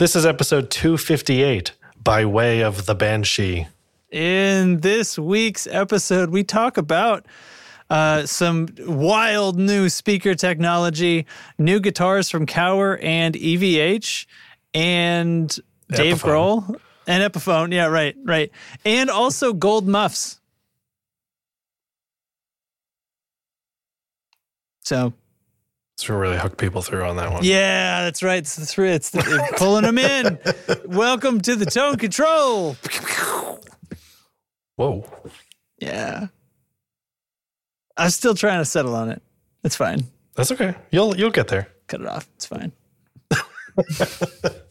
This is episode 258 by way of the Banshee. In this week's episode, we talk about uh, some wild new speaker technology, new guitars from Kauer and EVH, and Dave Epiphone. Grohl and Epiphone. Yeah, right, right. And also gold muffs. So So we really hooked people through on that one. yeah, that's right. It's, it's, it's, it's pulling them in. Welcome to the tone control. Whoa. Yeah. I'm still trying to settle on it. It's fine. That's okay. You'll you'll get there. Cut it off. It's fine.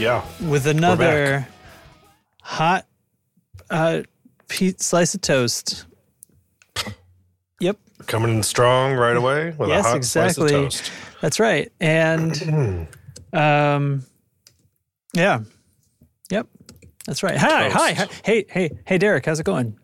Yeah. with another hot uh, slice of toast. Yep, Coming in strong right away with Yes, a hot exactly. slice of toast. that's right. And um, yeah, yep, that's right. Hi, hi, hi, hey, hey, hey, Derek, how's it going?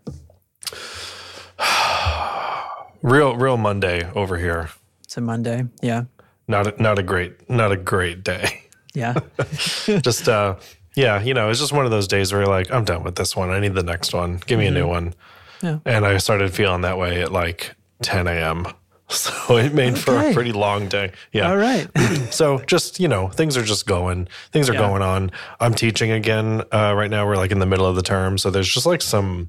Real real Monday over here. It's a Monday. Yeah, Not a, not a great not a great day. yeah, just uh yeah, you know, it's just one of those days where you're like, I'm done with this one. I need the next one. Give me a new one. Mm-hmm. Yeah. And I started feeling that way at like 10 a.m. So it made for a pretty long day. Yeah. all right. So just, you know, things are just going. Things are Yeah. going on. I'm teaching again uh, right now. We're like in the middle of the term. So there's just like some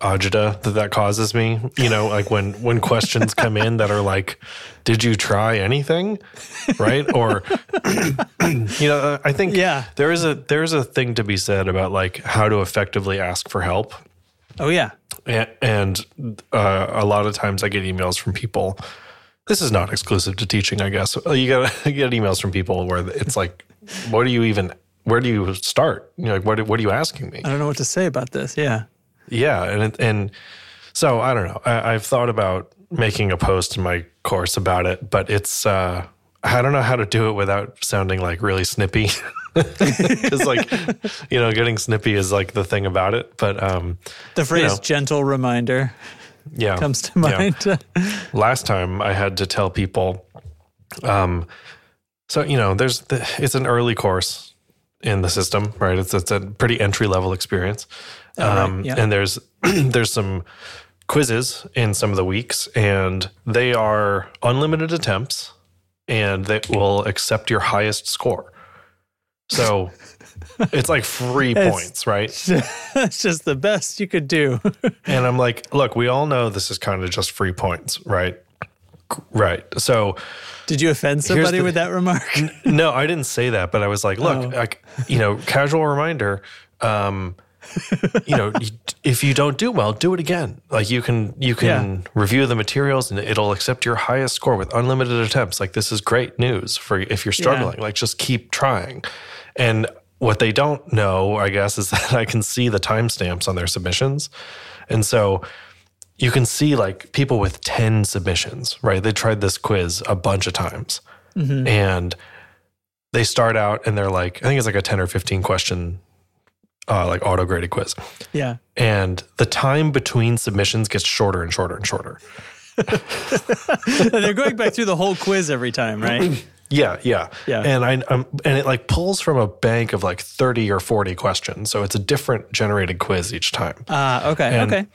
agita that that causes me. You know, like when when questions come in that are like, "Did you try anything?" Right? Or you know, I think Yeah. there is a there is a thing to be said about like how to effectively ask for help. Oh yeah, And, and uh, a lot of times I get emails from people. This is not exclusive to teaching, I guess. Uh, You get you get emails from people where it's like, "What do you even? Where do you start? You know, like, what what are you asking me?" I don't know what to say about this. Yeah, Yeah, and and so I don't know. I, I've thought about making a post in my course about it, but it's uh, I don't know how to do it without sounding like really snippy. Because like you know, getting snippy is like the thing about it. But um, the phrase know. "gentle reminder" yeah, comes to Yeah. mind. last time I had to tell people, um, so you know, there's the, it's an early course in the system, right? It's it's a pretty entry level experience, right, um, yeah. and there's there's some quizzes in some of the weeks, and they are unlimited attempts, and they will accept your highest score. So it's like free points, right? That's just the best you could do. And I'm like, look, we all know this is kind of just free points, right? Right. So Did you offend somebody the- with that remark? no, I didn't say that, but I was like, look, Oh. like, you know, casual reminder. Um, you know, if you don't do well, do it again. Like you can, you can review the materials and it'll accept your highest score with unlimited attempts. Like this is great news for if you're struggling. Like just keep trying. And what they don't know, I guess, is that I can see the timestamps on their submissions, and so you can see like people with 10 submissions, right? They tried this quiz a bunch of times. Mm-hmm. And they start out and they're like, I think it's like a 10 or 15 question, uh, like auto graded quiz. yeah. And the time between submissions gets shorter and shorter and shorter. And they're going back through the whole quiz every time, right? Yeah, yeah, Yeah. And I, I'm, and it like pulls from a bank of like 30 or 40 questions, so it's a different generated quiz each time. Ah, okay, And- okay.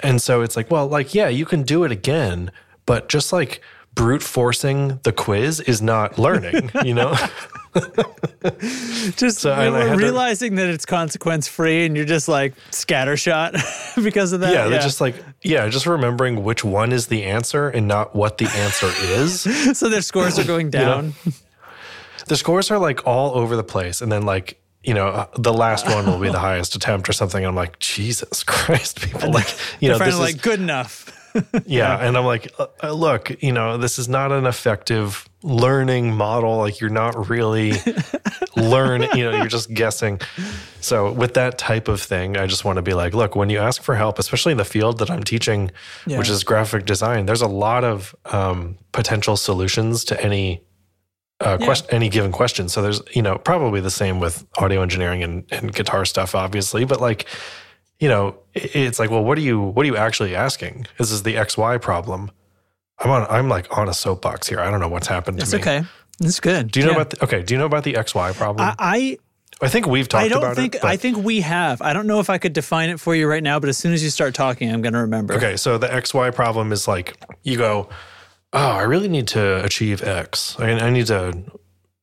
And so it's like, well, like, yeah, you can do it again, but just like brute forcing the quiz is not learning, you know? Just So, you were to- realizing that it's consequence free, and you're just like scattershot because of that. yeah, they're just like, yeah, just remembering which one is the answer and not what the answer is. so their scores are going down. the scores are like all over the place. And then, like, you know, uh, the last one will be the highest attempt or something. I'm like, Jesus Christ, people, like, you know, this is, like good enough. yeah. And I'm like, uh, uh, look, you know, this is not an effective learning model. Like you're not really learning, you know, you're just guessing. So with that type of thing, I just want to be like, look, when you ask for help, especially in the field that I'm teaching, Yeah. which is graphic design, there's a lot of um, potential solutions to any uh, Yeah. question, any given question. So there's, you know, probably the same with audio engineering and, and guitar stuff, obviously, but like, you know, it's like, well, what are you, what are you actually asking? This is the X Y problem. I'm on, I'm like on a soapbox here. I don't know what's happened to me. okay. It's good. Do you know Yeah. about the, okay? Do you know about the X Y problem? I, I, think we've talked I, I don't about think it. I think we have. I don't know if I could define it for you right now, but as soon as you start talking, I'm going to remember. Okay, so the XY problem is like you go, oh, I really need to achieve X. I, I need to,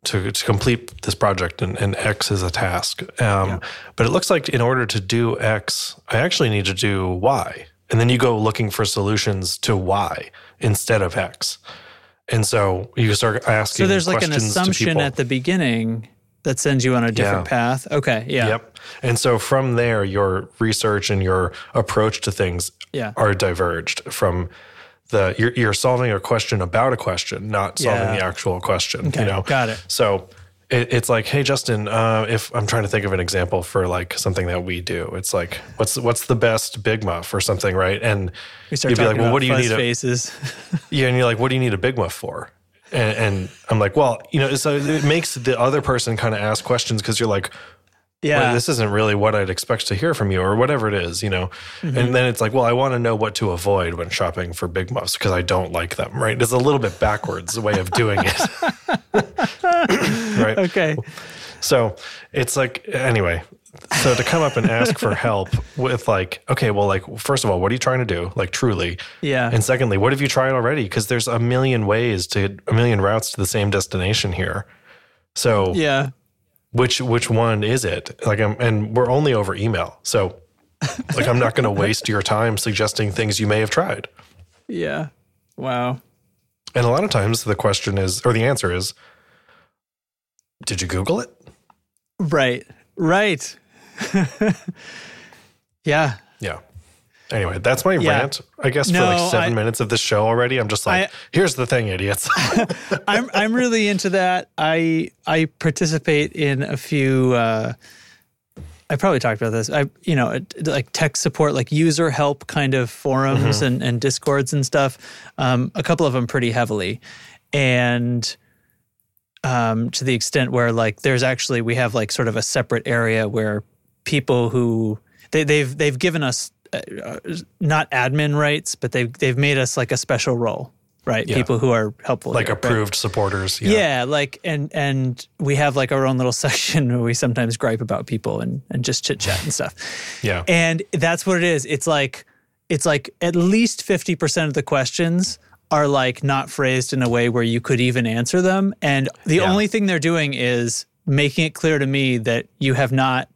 to to complete this project, and, and X is a task. Um, But it looks like in order to do X, I actually need to do Y, and then you go looking for solutions to Y instead of X. And so you start asking. So there's like an assumption at the beginning that sends you on a different Yeah. path. Okay. Yeah. Yep. And so from there, your research and your approach to things Yeah. are diverged from the you're, you're solving a question about a question, not solving Yeah. the actual question. Okay, You know, got it. So it, it's like, hey, Justin, uh, if I'm trying to think of an example for like something that we do, it's like, what's what's the best Big Muff or something, right? And We start you'd be like, well, what do you need? A, faces. yeah, and you're like, what do you need a Big Muff for? And, and I'm like, well, you know, so it makes the other person kind of ask questions because you're like, yeah. well, this isn't really what I'd expect to hear from you or whatever it is, you know. Mm-hmm. And then it's like, well, I want to know what to avoid when shopping for big muffs because I don't like them, right? It's a little bit backwards way of doing it. right? okay. So it's like anyway, so to come up and ask for help with like, okay, well, like first of all, what are you trying to do? Like truly. Yeah. And secondly, what have you tried already? Because there's a million ways to a million routes to the same destination here. So yeah. Which which one is it like I'm, and we're only over email so like i'm not going to waste your time suggesting things you may have tried Yeah. Wow. and a lot of times the question is or the answer is did you google it Right. Right. yeah. yeah anyway that's my Yeah. rant i guess for like seven I- minutes of this show already i'm just like I- here's the thing idiots I'm I'm really into that. I I participate in a few. Uh, I probably talked about this. I you know like tech support, like user help kind of forums and and discords and stuff. Um, a couple of them pretty heavily, and um, to the extent where like there's actually we have like sort of a separate area where people who they, they've they've given us Uh, not admin rights, but they've they've made us like a special role, right? Yeah. People who are helpful, like here, right? approved supporters Yeah. like and and we have like our own little section where we sometimes gripe about people and and just chit chat and stuff. yeah And that's what it is. It's like it's like at least 50% of the questions are like not phrased in a way where you could even answer them and the Yeah. only thing they're doing is making it clear to me that you have not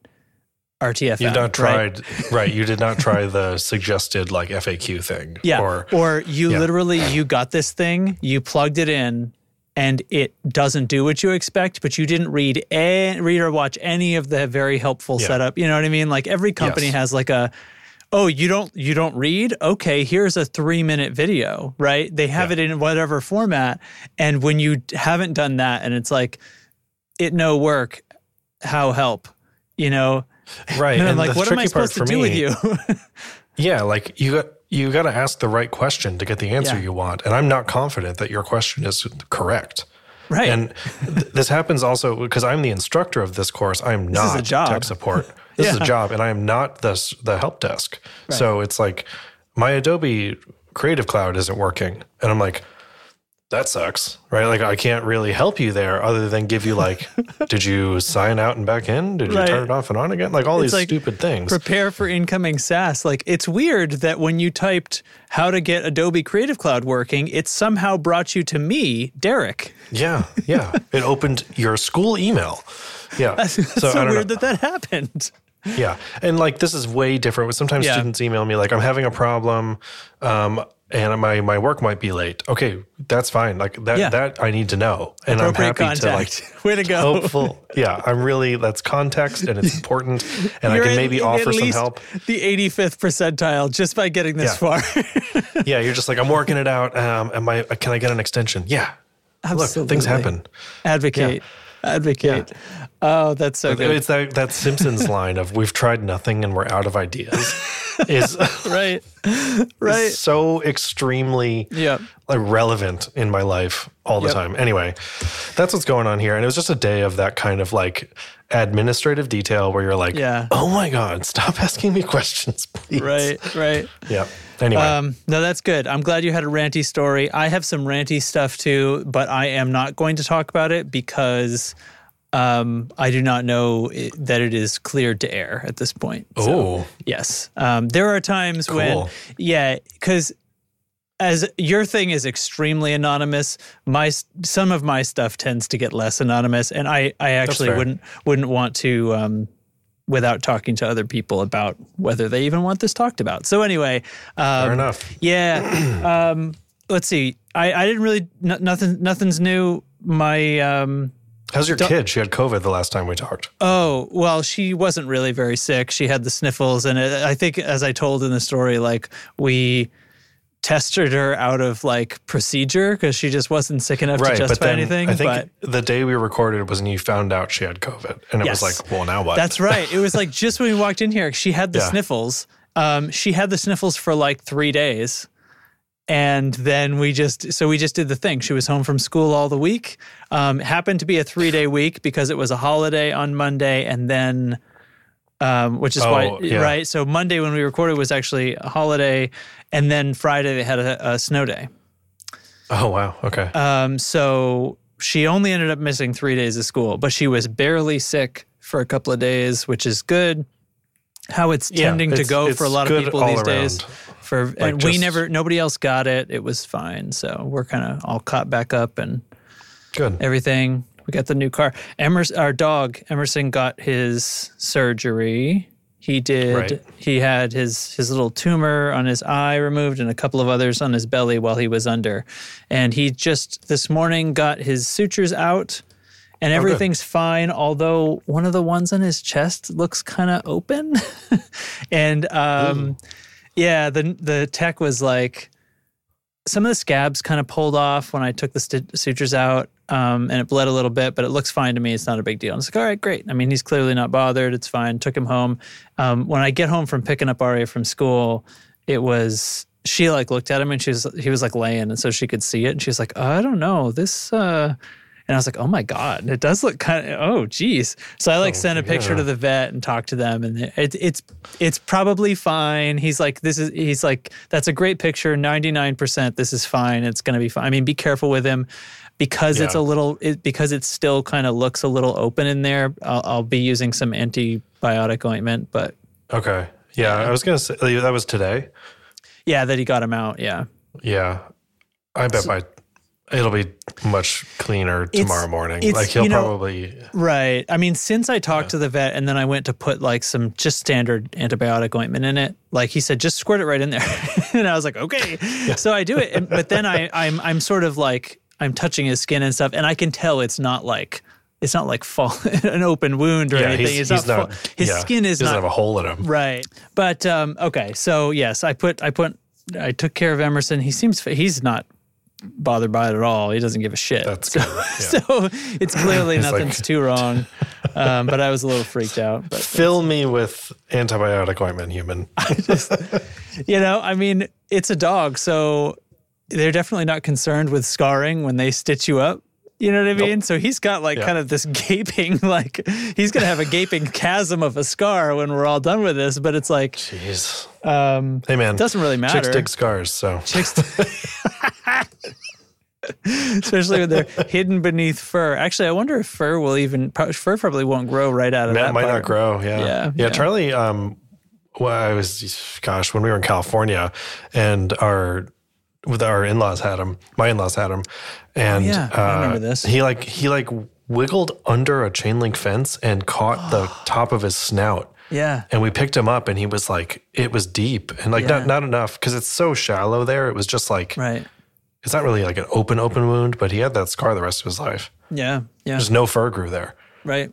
RTF. You've not tried, right. You did not try the suggested like FAQ thing. Yeah. Or, Or, you yeah. literally you got this thing, you plugged it in, and it doesn't do what you expect, but you didn't read a, read or watch any of the very helpful Yeah. setup. You know what I mean? Like every company Yes. has like a oh you don't you don't read okay here's a three minute video right they have Yeah. it in whatever format and when you haven't done that and it's like it no work how help you know right. and, I'm like what am I supposed to for do with you Yeah, like you got you got to ask the right question to get the answer Yeah. you want, and I'm not confident that your question is correct. right And th- this happens also because I'm the instructor of this course. I'm is not a job. tech support. This is a job, and I am not the the help desk. So it's like my Adobe Creative Cloud isn't working, and I'm like, that sucks, right? Like I can't really help you there, other than give you like, did you sign out and back in? Did you Right. turn it off and on again? Like all It's these like stupid things. prepare for incoming SaaS. Like it's weird that when you typed how to get Adobe Creative Cloud working, it somehow brought you to me, Derek. Yeah, yeah. it opened your school email. Yeah. It's so so, I don't weird know. that that happened. Yeah. And like this is way different. Sometimes Yeah. students email me like I'm having a problem. Um, and my my work might be late. Okay, that's fine. Like that Yeah. that I need to know, and I'm happy to like Way to go. hopeful. Yeah, I'm really that's context and it's important, and I can in- maybe offer some help. The 85th percentile just by getting this Yeah. far. Yeah, you're just like I'm working it out. Um, am I? Can I get an extension? Yeah. Look, things happen. Advocate. Advocate. Oh, that's so good. It's that that Simpsons line of "We've tried nothing and we're out of ideas." is right. Right. so extremely Yeah. like relevant in my life all the Yep. time. Anyway, that's what's going on here. And it was just a day of that kind of like administrative detail where you're like, Yeah. oh my God, stop asking me questions, please. Right. Right. Yeah. Anyway. Um, no, that's good. I'm glad you had a ranty story. I have some ranty stuff too, but I am not going to talk about it because um, I do not know it, that it is cleared to air at this point. So, oh, yes. Um, there are times when, yeah, because as your thing is extremely anonymous, my some of my stuff tends to get less anonymous, and I I actually wouldn't wouldn't want to. Um, Without talking to other people about whether they even want this talked about. So anyway, um, fair enough. yeah. um, let's see. I, I didn't really n- nothing. Nothing's new. My um, How's your kid? She had COVID the last time we talked. oh well, she wasn't really very sick. She had the sniffles, and it, I think as I told in the story, like we tested her out of like procedure because she just wasn't sick enough to Right. But justify anything. I think but the day we recorded was when you found out she had COVID. And it Yes. was like, well, now what? That's right. It was like just when we walked in here, she had the Yeah. sniffles. Um, she had the sniffles for like three days. And then we just, so we just did the thing. She was home from school all the week. Um, happened to be a three day week because it was a holiday on Monday. And then, um, which is Oh, why, yeah. right? So Monday when we recorded was actually a holiday. And then Friday they had a, a snow day. oh, wow. Okay. Um, so she only ended up missing three days of school, but she was barely sick for a couple of days, which is good. How it's Yeah, tending to go for a lot of people these days. around. For and we never, nobody else got it. It was fine. So we're kind of all caught back up and Good. everything. We got the new car. Emerson, our dog Emerson, got his surgery. He did. Right. He had his his little tumor on his eye removed and a couple of others on his belly while he was under. And he just this morning got his sutures out, and everything's fine. Although one of the ones on his chest looks kind of open, and um, yeah, the the tech was like some of the scabs kind of pulled off when I took the st- sutures out, um, and it bled a little bit, but it looks fine to me. It's not a big deal. And it's like, all right, great. I mean, he's clearly not bothered. It's fine. Took him home. Um, when I get home from picking up Aria from school, it was she like looked at him and she was he was like laying, and so she could see it, and she's like, oh, I don't know this. Uh, and I was like, oh my God, it does look kind of, oh, geez. So I like Oh, sent a picture yeah. to the vet and talked to them. And it, it's, it's probably fine. He's like, this is, he's like, that's a great picture. 99%. This is fine. It's going to be fine. I mean, be careful with him because it's a little, it, because it still kind of looks a little open in there. I'll, I'll be using some antibiotic ointment, but Okay. Yeah, I was gonna say oh, that was today. yeah, that he got him out. Yeah. Yeah, I bet by it'll be much cleaner tomorrow morning. it's- Like he'll you know- probably Right. I mean, since I talked to the vet and then I went to put like some just standard antibiotic ointment in it, like he said, just squirt it right in there. and I was like, okay. So I do it. And- But then I, I'm, I'm sort of like, I'm touching his skin and stuff, and I can tell it's not like, it's not like fall, an open wound or yeah anything. he's, it's he's not, not, his yeah, skin is he doesn't not have a hole in him. Right. But um, okay, so yes, I put I put I took care of Emerson. He seems he's not bothered by it at all. He doesn't give a shit. That's so, good, yeah. so it's clearly It's like- nothing's too wrong. Um, but I was a little freaked out. But Fill me with antibiotic ointment, human. you know, I mean, it's a dog, so they're definitely not concerned with scarring when they stitch you up. You know what I mean? So he's got like Yeah. kind of this gaping, like he's gonna have a gaping chasm of a scar when we're all done with this. But it's like, Jeez. um, Hey man, it doesn't really matter. Chicks dig scars, so Chicks, especially when they're hidden beneath fur. Actually, I wonder if fur will even fur probably won't grow right out of that that. might part. not grow. Yeah. Yeah, Yeah. yeah. Charlie, um, well, I was, gosh, when we were in California and our, with our in-laws had him, my in-laws had him. And, Oh, yeah, I remember uh, this. He like, he like wiggled under a chain link fence and caught the top of his snout Yeah. And we picked him up and he was like, it was deep and like Yeah. not, not enough because it's so shallow there. It was just like, Right. it's not really like an open, open wound, but he had that scar the rest of his life. Yeah. Yeah. There's no fur grew there. Right.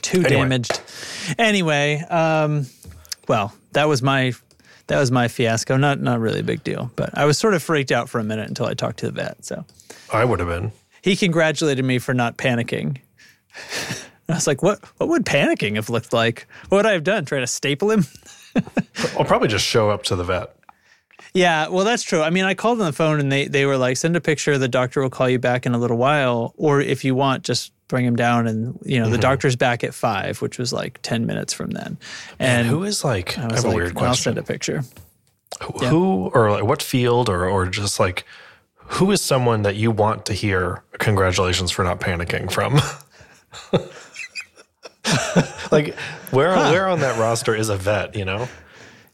Too Anyway. damaged. Anyway, um, well, that was my that was my fiasco. Not not really a big deal, but I was sort of freaked out for a minute until I talked to the vet. So I would have been. he congratulated me for not panicking. I was like, "What? What would panicking have looked like? What would I have done? Try to staple him?" I'll probably just show up to the vet. Yeah, well, that's true. I mean, I called on the phone and they they were like, "Send a picture. The doctor will call you back in a little while, or if you want, just bring him down." And you know, the doctor's back at five, which was like ten minutes from then. And And who is like, I, I was have like, a weird "Well, I'll question. send a picture. Who- Who or like what field or, or just like, who is someone that you want to hear congratulations for not panicking from? like where where on that roster is a vet, you know?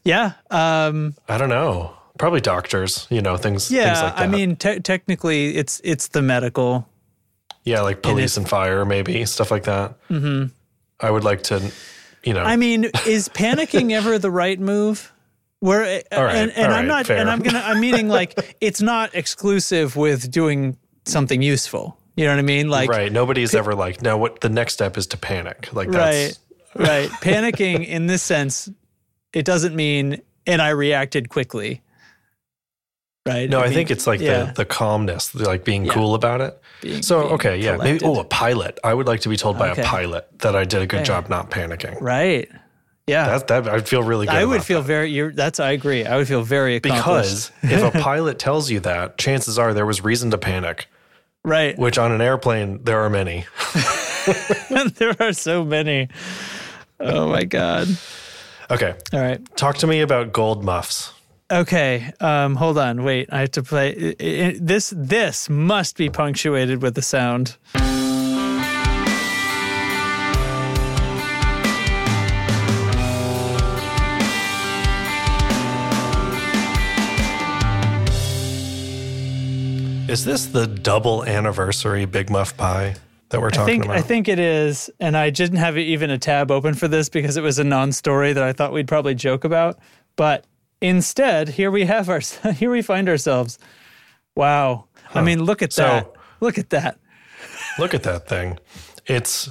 Yeah, um, I don't know. Probably doctors, you know, things yeah. things like that. I mean, te- technically, it's it's the medical. Yeah, like police and fire, maybe stuff like that. Mm-hmm. I would like to, you know, I mean, is panicking ever the right move? Where right, and, and I'm right, not, fair. and I'm gonna, I'm meaning like it's not exclusive with doing something useful. You know what I mean? Like, right. Nobody's ever like, no, what the next step is to panic. Like right, that's right. Panicking in this sense, it doesn't mean, and I reacted quickly. Right. no, I mean, think it's like yeah, the the calmness, like being cool about it. Being- So being okay, yeah, maybe oh a pilot. I would like to be told by Okay. a pilot that I did a good Okay. job not panicking. right. Yeah. That that I'd feel really good. I would feel that. very. You're. That's. I agree. I would feel very accomplished. because if a pilot tells you that, chances are there was reason to panic. right. Which on an airplane there are many. there are so many. Oh my god. Okay, All right. talk to me about gold muffs. Okay. Um. Hold on. Wait. I have to play. i i this. This must be punctuated with the sound. Is this the double anniversary Big Muff Pi that we're I talking think. about? I think it is. And I didn't have even a tab open for this because it was a non-story that I thought we'd probably joke about. But instead, here we have our. Here we find ourselves. Wow. I mean, look at So- that. Look at that. Look at that thing. It's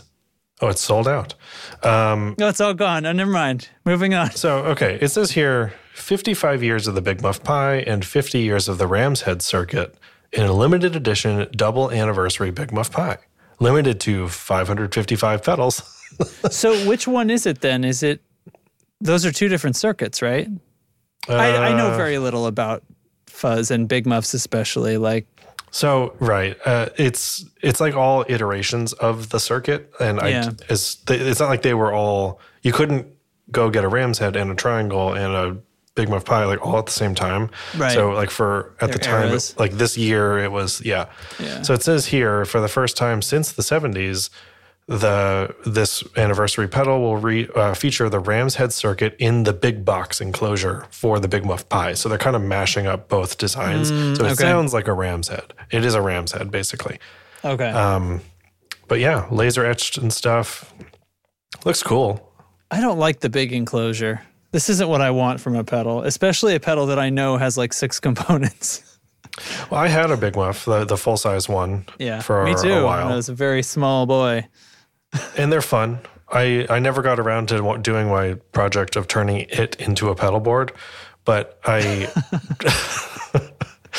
oh, it's sold out. Um, No, it's all gone. Oh, never mind. Moving on. so okay, it says here 55 years of the Big Muff Pi and 50 years of the Ram's Head circuit in a limited edition double anniversary Big Muff Pi, limited to 555 pedals. So which one is it then? Is it those are two different circuits, right? I, I know Uh, very little about fuzz and big muffs, especially. Like, So right, uh, it's it's like all iterations of the circuit, and Yeah. I it's it's not like they were all. You couldn't go get a ram's head and a triangle and a big muff Pi like all at the same time. Right. So like for at the time, like this year, it was yeah. Yeah. So it says here for the first time since the seventies. The this anniversary pedal will re, uh, feature the Ram's Head circuit in the big box enclosure for the Big Muff Pi. So they're kind of mashing up both designs. so it Mm, okay. sounds like a Ram's Head. It is a Ram's Head basically. okay, Um, but yeah, laser etched and stuff. Looks cool. I don't like the big enclosure. This isn't what I want from a pedal, especially a pedal that I know has like six components. Well, I had a Big Muff, the, the full size one, Yeah, for me too. a while, I was a very small boy. And they're fun. I I never got around to doing my project of turning it into a pedal board, but I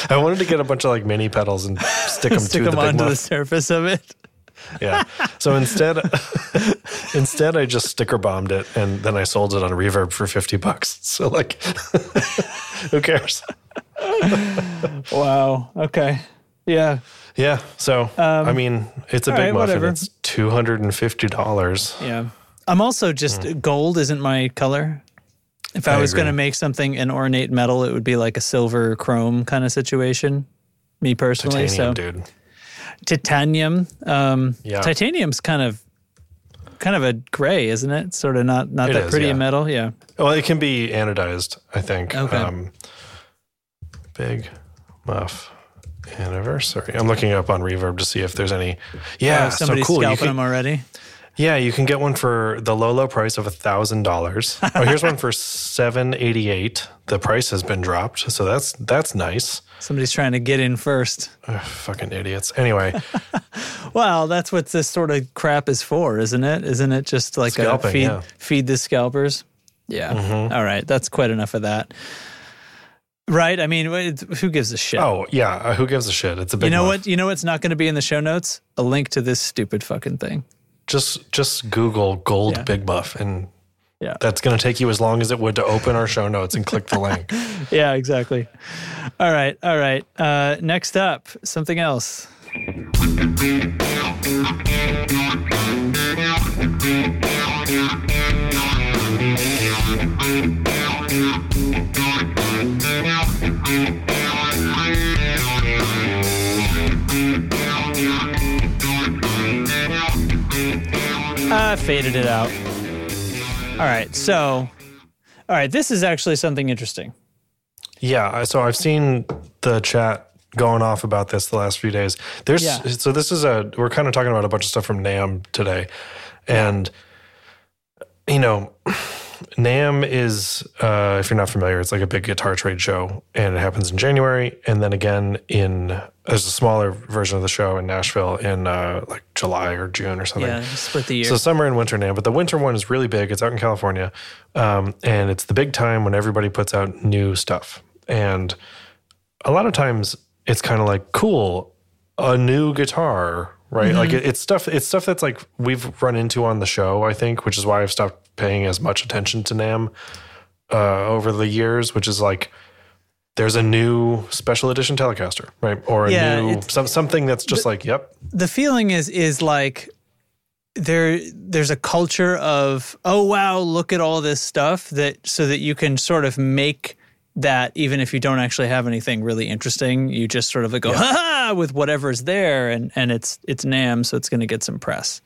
I wanted to get a bunch of like mini pedals and stick them Stick to them the onto the surface of it. Yeah. So instead, instead I just sticker bombed it and then I sold it on Reverb for fifty bucks. So like, who cares? Wow. Okay. Yeah. Yeah. So I mean, it's a big right, muffin. whatever. It's two hundred and fifty dollars. Yeah. I'm also just gold isn't my color. If I. I was going to make something an ornate metal, it would be like a silver chrome kind of situation. Me personally, Titanium, so dude. titanium. Um, Yeah. titanium's kind of kind of a gray, isn't it? Sort of not not It that is, pretty a yeah. metal. Yeah. Well, it can be anodized. I think. Okay. Um, big muff anniversary. I'm looking up on Reverb to see if there's any. Yeah. Oh, somebody's so cool. Scalping can, them already. Yeah, you can get one for the low, low price of a thousand dollars. Oh, here's one for seven eighty eight. The price has been dropped, so that's that's nice. Somebody's trying to get in first. Ugh, fucking idiots. Anyway, Well, that's what this sort of crap is for, isn't it? Isn't it just like a feed yeah. feed the scalpers? Yeah. Mm-hmm. All right, that's quite enough of that. Right? I mean, who gives a shit? oh yeah, uh, who gives a shit? It's a big. you know what? You know what's not going to be in the show notes? A link to this stupid fucking thing. Just just Google gold Yeah. big muff, and Yeah. that's going to take you as long as it would to open our show notes and click the link. Yeah, exactly. All right, all right. Uh, next up, something else. I faded it out. All right, so, all right, this is actually something interesting. Yeah, so I've seen the chat going off about this the last few days. There's Yeah. so this is a we're kind of talking about a bunch of stuff from NAMM today, and you know, NAMM is uh, if you're not familiar, it's like a big guitar trade show, and it happens in January, and then again in there's a smaller version of the show in Nashville in uh, like July or June or something. Yeah, split the year. So summer and winter NAMM, but the winter one is really big. It's out in California, um, and it's the big time when everybody puts out new stuff. And a lot of times, it's kind of like cool, a new guitar, right? Like it, it's stuff. It's stuff that's like we've run into on the show. I think, which is why I've stopped paying as much attention to NAMM uh, over the years. Which is like. There's a new special edition Telecaster, right? Or a Yeah, new some, something that's just like, yep, the feeling is is like there there's a culture of oh wow look at all this stuff that so that you can sort of make that even if you don't actually have anything really interesting you just sort of like go ha ha with whatever's there and and it's it's NAMM so it's going to get some press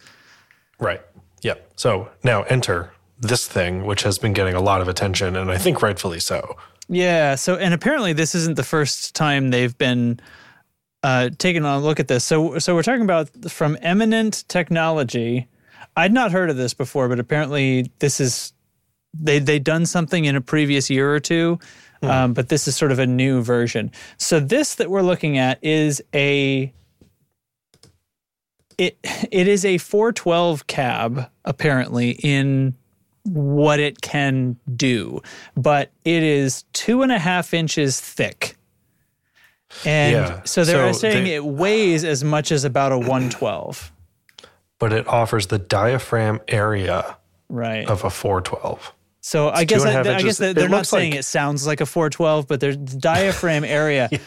Right. Yep. So now enter this thing, which has been getting a lot of attention, and I think rightfully so. Yeah. So, and apparently, this isn't the first time they've been uh, taking a look at this. So, so we're talking about from Eminent Technology. I'd not heard of this before, but apparently, this is they they'd done something in a previous year or two. Um, but this is sort of a new version. So this that we're looking at is a it it is a 412 cab apparently in what it can do, but it is two and a half inches thick. And Yeah. so they're So saying they- it weighs as much as about a 112. But it offers the diaphragm area Right. of a 412. So I guess I, I guess they're, they're not saying like- it sounds like a 412, but their diaphragm area. yeah.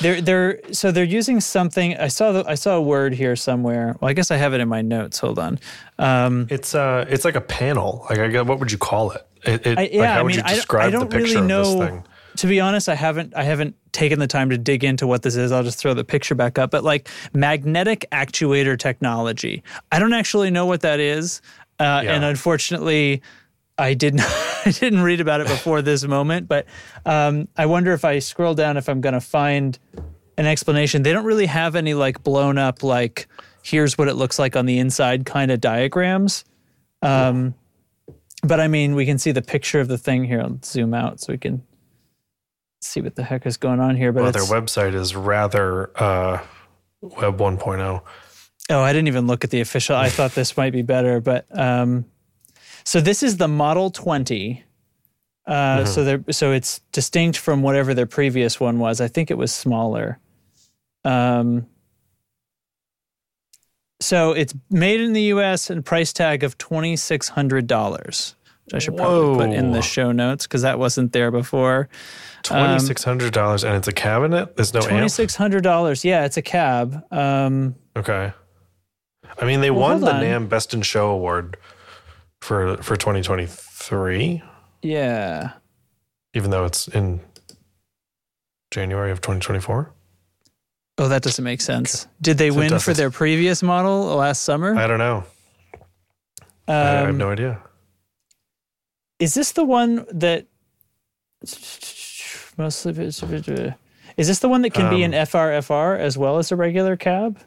They're they're so they're using something. I saw the, I saw a word here somewhere. Well, I guess I have it in my notes. Hold on. Um, It's uh, it's like a panel. Like, I got, what would you call it? it, it I, like, yeah, how I would mean, you I don't, I don't the picture really know. of this thing? To be honest, I haven't I haven't taken the time to dig into what this is. I'll just throw the picture back up. But like magnetic actuator technology, I don't actually know what that is, uh, Yeah. and unfortunately, I didn't I didn't read about it before this moment. But um, I wonder if I scroll down if I'm going to find an explanation. They don't really have any like blown up like here's what it looks like on the inside kind of diagrams. Um, but I mean, we can see the picture of the thing here. I'll zoom out so we can see what the heck is going on here. But Well, their website is rather uh, Web 1.0. oh, I didn't even look at the official. I thought this might be better, but um, so this is the Model 20. Uh, So they're so it's distinct from whatever their previous one was. I think it was smaller. Um, so it's made in the U.S. and price tag of twenty six hundred dollars, which I should probably put in the show notes because that wasn't there before. $2,600 and it's a cabinet? There's no Twenty six hundred dollars. Yeah, it's a cab. Um, Okay. I mean, they Well, won the on. NAMM Best in Show award for for 2023, yeah. even though it's in January of 2024. Oh, that doesn't make sense. Did they So win for their previous model last summer? I don't know. I, I have Um, no idea. Is this the one that mostly is this the one that can be an Um, FRFR as well as a regular cab?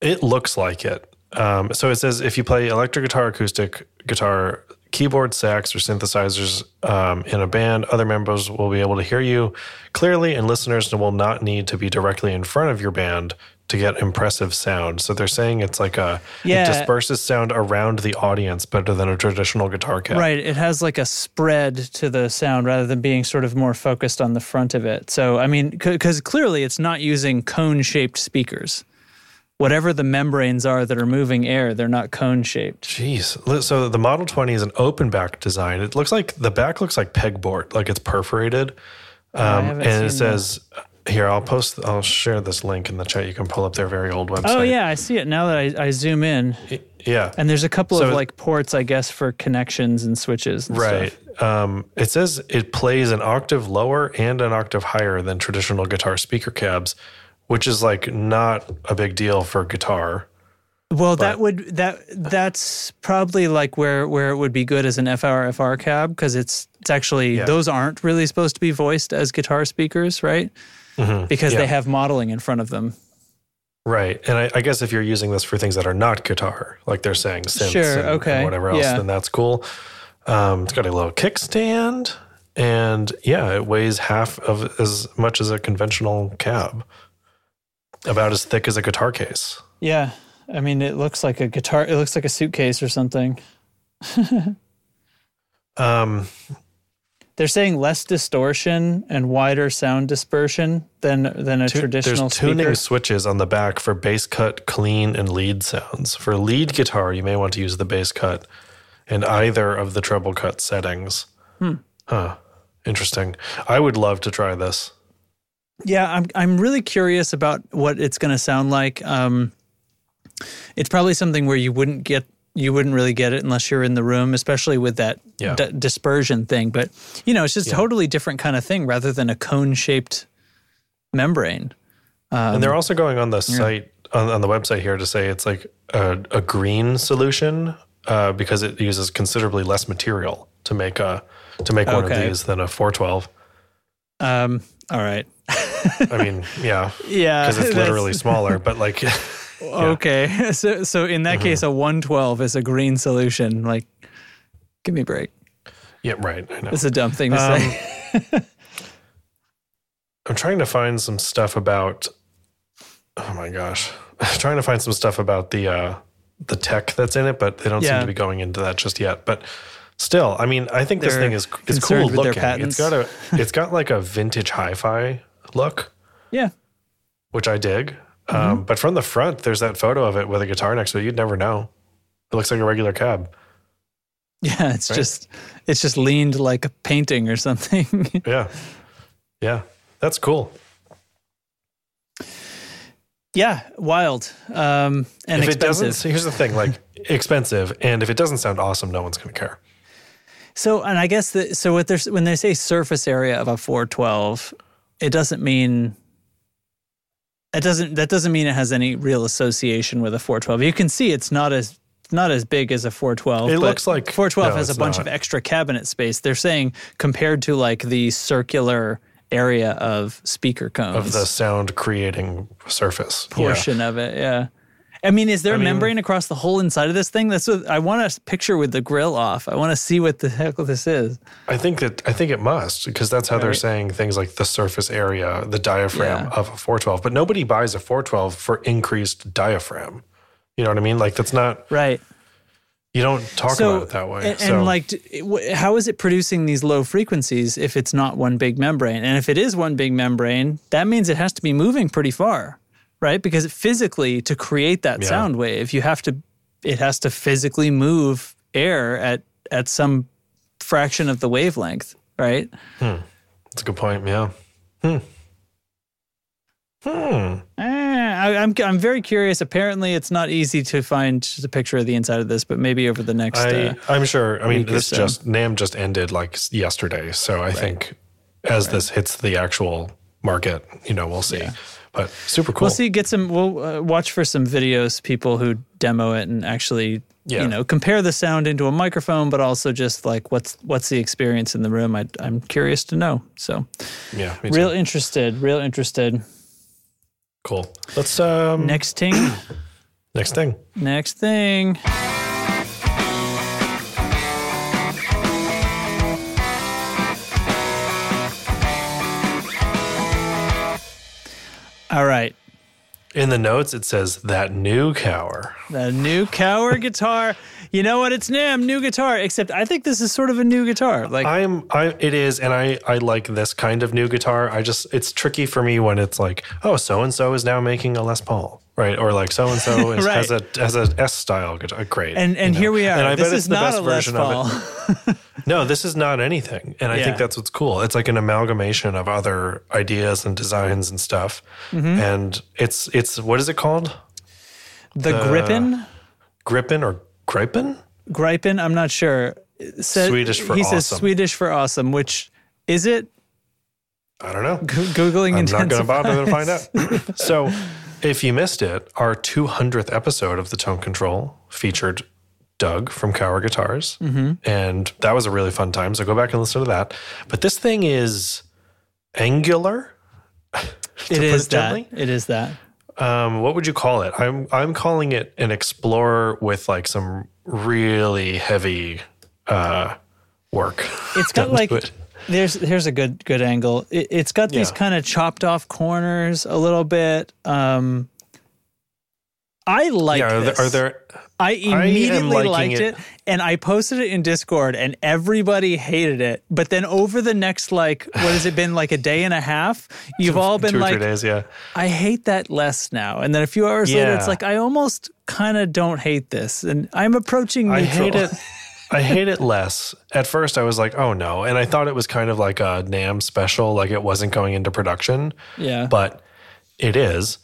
It looks like it. Um, so it says if you play electric guitar, acoustic guitar, keyboard, sax, or synthesizers um, in a band, other members will be able to hear you clearly, and listeners will not need to be directly in front of your band to get impressive sound. So they're saying it's like a Yeah. it disperses sound around the audience better than a traditional guitar cab. Right. It has like a spread to the sound rather than being sort of more focused on the front of it. So, I mean, because clearly it's not using cone shaped speakers. Whatever the membranes are that are moving air, they're not cone shaped. Jeez. So the Model 20 is an open back design. It looks like the back looks like pegboard, like it's perforated. Um, and it seen that. says, here, I'll post, I'll share this link in the chat. You can pull up their very old website. Oh, yeah. I see it now that I, I zoom in. Yeah. And there's a couple So- of like ports, I guess, for connections and switches. And Right. Um, it says it plays an octave lower and an octave higher than traditional guitar speaker cabs, which is like not a big deal for guitar. Well, that would that that's probably like where where it would be good as an FR FR cab because it's it's actually Yeah. those aren't really supposed to be voiced as guitar speakers, right? Because Yeah. they have modeling in front of them. Right. And I, I guess if you're using this for things that are not guitar, like they're saying synths Sure, and, and whatever else, yeah. then that's cool. Um, it's got a little kickstand. And yeah, it weighs half of as much as a conventional cab, about as thick as a guitar case. Yeah, I mean, it looks like a guitar. It looks like a suitcase or something. Um, They're saying less distortion and wider sound dispersion than than a tu- traditional there's tuning speaker. switches on the back for bass cut, clean, and lead sounds. For lead guitar, you may want to use the bass cut in either of the treble cut settings. Hmm. Huh. Interesting. I would love to try this. Yeah, I'm I'm really curious about what it's going to sound like. Um, it's probably something where you wouldn't get you wouldn't really get it unless you're in the room, especially with that Yeah. d- dispersion thing. But you know, it's just a totally different kind of thing rather than a cone shaped membrane. and they're also going on the site on, on the website here to say it's like a, a green solution uh, because it uses considerably less material to make a to make one of these than a 412. Um, all right, I mean, yeah, yeah, because it's literally smaller, but like, okay. So so in Mm-hmm. that case, a 112 is a green solution. Like, give me a break. yeah, right. I know. It's a dumb thing to Um, say. I'm trying to find some stuff about. Oh my gosh, I'm trying to find some stuff about the uh, the tech that's in it, but they don't seem to be going into that just yet. But still, I mean, I think this They're thing is is cool looking. It's got a it's got like a vintage hi-fi look, Yeah. which I dig. Mm-hmm. Um, but from the front, there's that photo of it with a guitar next to it. You'd never know. It looks like a regular cab. Yeah, it's Right. just it's just leaned like a painting or something. Yeah, yeah, that's cool. yeah, wild. Um and if it doesn't, expensive. so here's the thing: like expensive, and if it doesn't sound awesome, no one's going to care. So and I guess that so what there's when they say surface area of a 412, it doesn't mean it doesn't that doesn't mean it has any real association with a 412. You can see it's not as not as big as a 412. It but looks like- 412 no, has a bunch not. of extra cabinet space. They're saying compared to like the circular area of speaker cones. of the sound creating surface portion of it. Yeah. I mean, is there a mean- membrane uh, across the whole inside of this thing? That's what I want a picture with the grill off. I want to see what the heck this is. I think that I think it must because that's how they're saying things like the surface area, the diaphragm Yeah. of a 412. But nobody buys a 412 for increased diaphragm. You know what I mean? Like that's not Right. you don't talk about it that way. And, so and like, d- it- wh- how is it producing these low frequencies if it's not one big membrane? And if it is one big membrane, that means it has to be moving pretty far, right? Because physically, to create that Yeah. sound wave, you have to, it has to physically move air at at some fraction of the wavelength, right? that's a good point. Yeah. Hmm. Hmm. Eh, I, I'm I'm very curious. Apparently, it's not easy to find a picture of the inside of this, but maybe over the next. I, uh, I'm sure. I mean, this so. just NAMM just ended like yesterday, so I think as this hits the actual market, you know, we'll see. But super cool. We'll see. Get some. We'll uh, watch for some videos, people who demo it and actually, Yeah. you know, compare the sound into a microphone, but also just like what's what's the experience in the room. I, I'm curious to know. So, Yeah, real interested. Real interested. cool. Let's um Next thing. Next thing. Next thing. All right. In the notes, it says that new Kauer. The new Kauer guitar. You know what? It's NAMM, new guitar. Except I think this is sort of a new guitar. Like I'm I it is and I I like this kind of new guitar. I just it's tricky for me when it's like, oh, so and so is now making a Les Paul, right? Or like so and so has a has a S style guitar. Great. and and you know? here we are. And I this bet is it's the not best a Les version Paul. of it. No, this is not anything. And I Yeah. think that's what's cool. It's like an amalgamation of other ideas and designs and stuff. Mm-hmm. And it's it's what is it called? the Gripen, Grippin or Gripin? Gripen. I'm not sure. Said- Swedish for he says. Swedish for awesome. Which is it? I don't know. Go- Googling I'm not going to bother to find out. so, if you missed it, our 200th episode of the Tone Control featured Doug from Kauer Guitars, Mm-hmm. and that was a really fun time. So go back and listen to that. But this thing is angular. it is it that. It is that. Um, what would you call it? I'm I'm calling it an Explorer with like some really heavy uh, work. It's got like it. There's here's a good good angle. It, it's got these Yeah. kind of chopped off corners a little bit. Um, I like yeah. Are there, are there I immediately liking liked it. it. and I posted it in Discord and everybody hated it. But then over the next like what has it been like a day and a half, you've all been like three days? Yeah. I hate that less now. And then a few hours later it's like I almost kind of don't hate this and I'm approaching neutral. I hate it. I hate it less. At first, I was like, "Oh no," and I thought it was kind of like a NAMM special, like it wasn't going into production, yeah. but it is.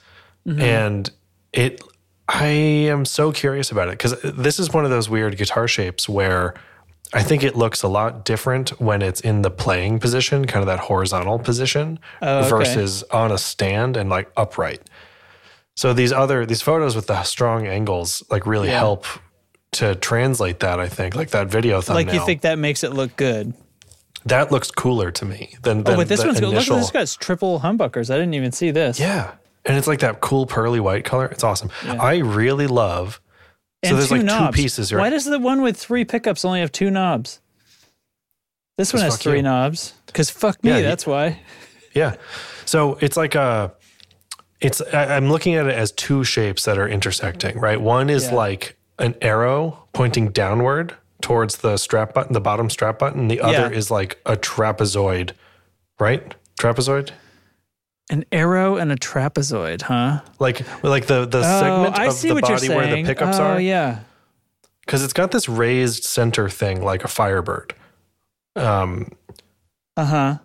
Mm-hmm. and it. I am so curious about it because this is one of those weird guitar shapes where I think it looks a lot different when it's in the playing position, kind of that horizontal position, Oh, okay. versus on a stand and like upright. So these other these photos with the strong angles like really Yeah. help to translate that. I think like that video thumbnail. like you think that makes it look good. that looks cooler to me than, than Oh, but this the one's good. Look at this guy's triple humbuckers. I didn't even see this. Yeah, and it's like that cool pearly white color. It's awesome. I really love. So And there's two like knobs. two pieces. Right? Why does the one with three pickups only have two knobs? This one has three you. knobs. Because fuck me, Yeah, that's why. Yeah. So it's like a, it's, I- I'm looking at it as two shapes that are intersecting, right? One is Yeah. like an arrow pointing downward towards the strap button, the bottom strap button. The other Yeah. is like a trapezoid, right? Trapezoid? An arrow and a trapezoid, huh? Like, like the, the segment oh, I of the body where the pickups oh, are. yeah. Cause it's got this raised center thing like a Firebird. Um, Uh huh.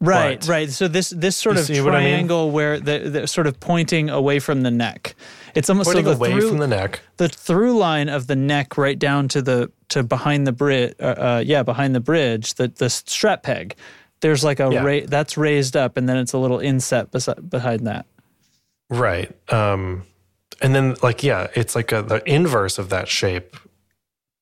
Right, But- right. So this this sort of what I mean? triangle where the, the sort of pointing away from the neck. It's almost pointing so the away through, from the neck. the through line of the neck right down to the to behind the bridge. Uh, uh, yeah, behind the bridge, the the strap peg. There's like a Yeah. ra- that's raised up, and then it's a little inset besi- behind that. Right. Um, and then like, yeah, it's like a, the inverse of that shape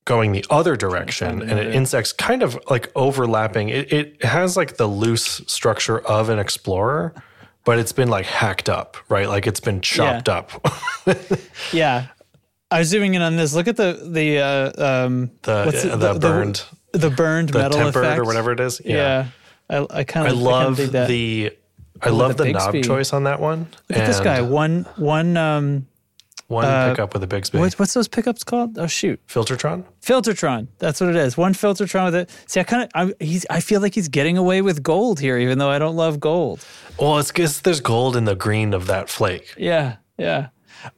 going the other direction and it insects kind of like overlapping. It, it has like the loose structure of an explorer, but it's been like hacked up, right? Like it's been chopped up. Yeah, I was zooming in on this. Look at the the uh, um the, What's it- the, the- the- burned, the burned the, metal tempered effect or whatever it is. Yeah, I, I kind I of love dig that. the, I love the the, knob Bigsby. choice on that one. Look at this guy. One one um One uh, pickup with a Bigsby. what's what's those pickups called? Oh shoot. Filtertron? Filtertron. That's what it is. One Filtertron with it. See, I kind of, I, he's, I feel like he's getting away with gold here, even though I don't love gold. Well, it's because there's gold in the green of that flake. Yeah, yeah.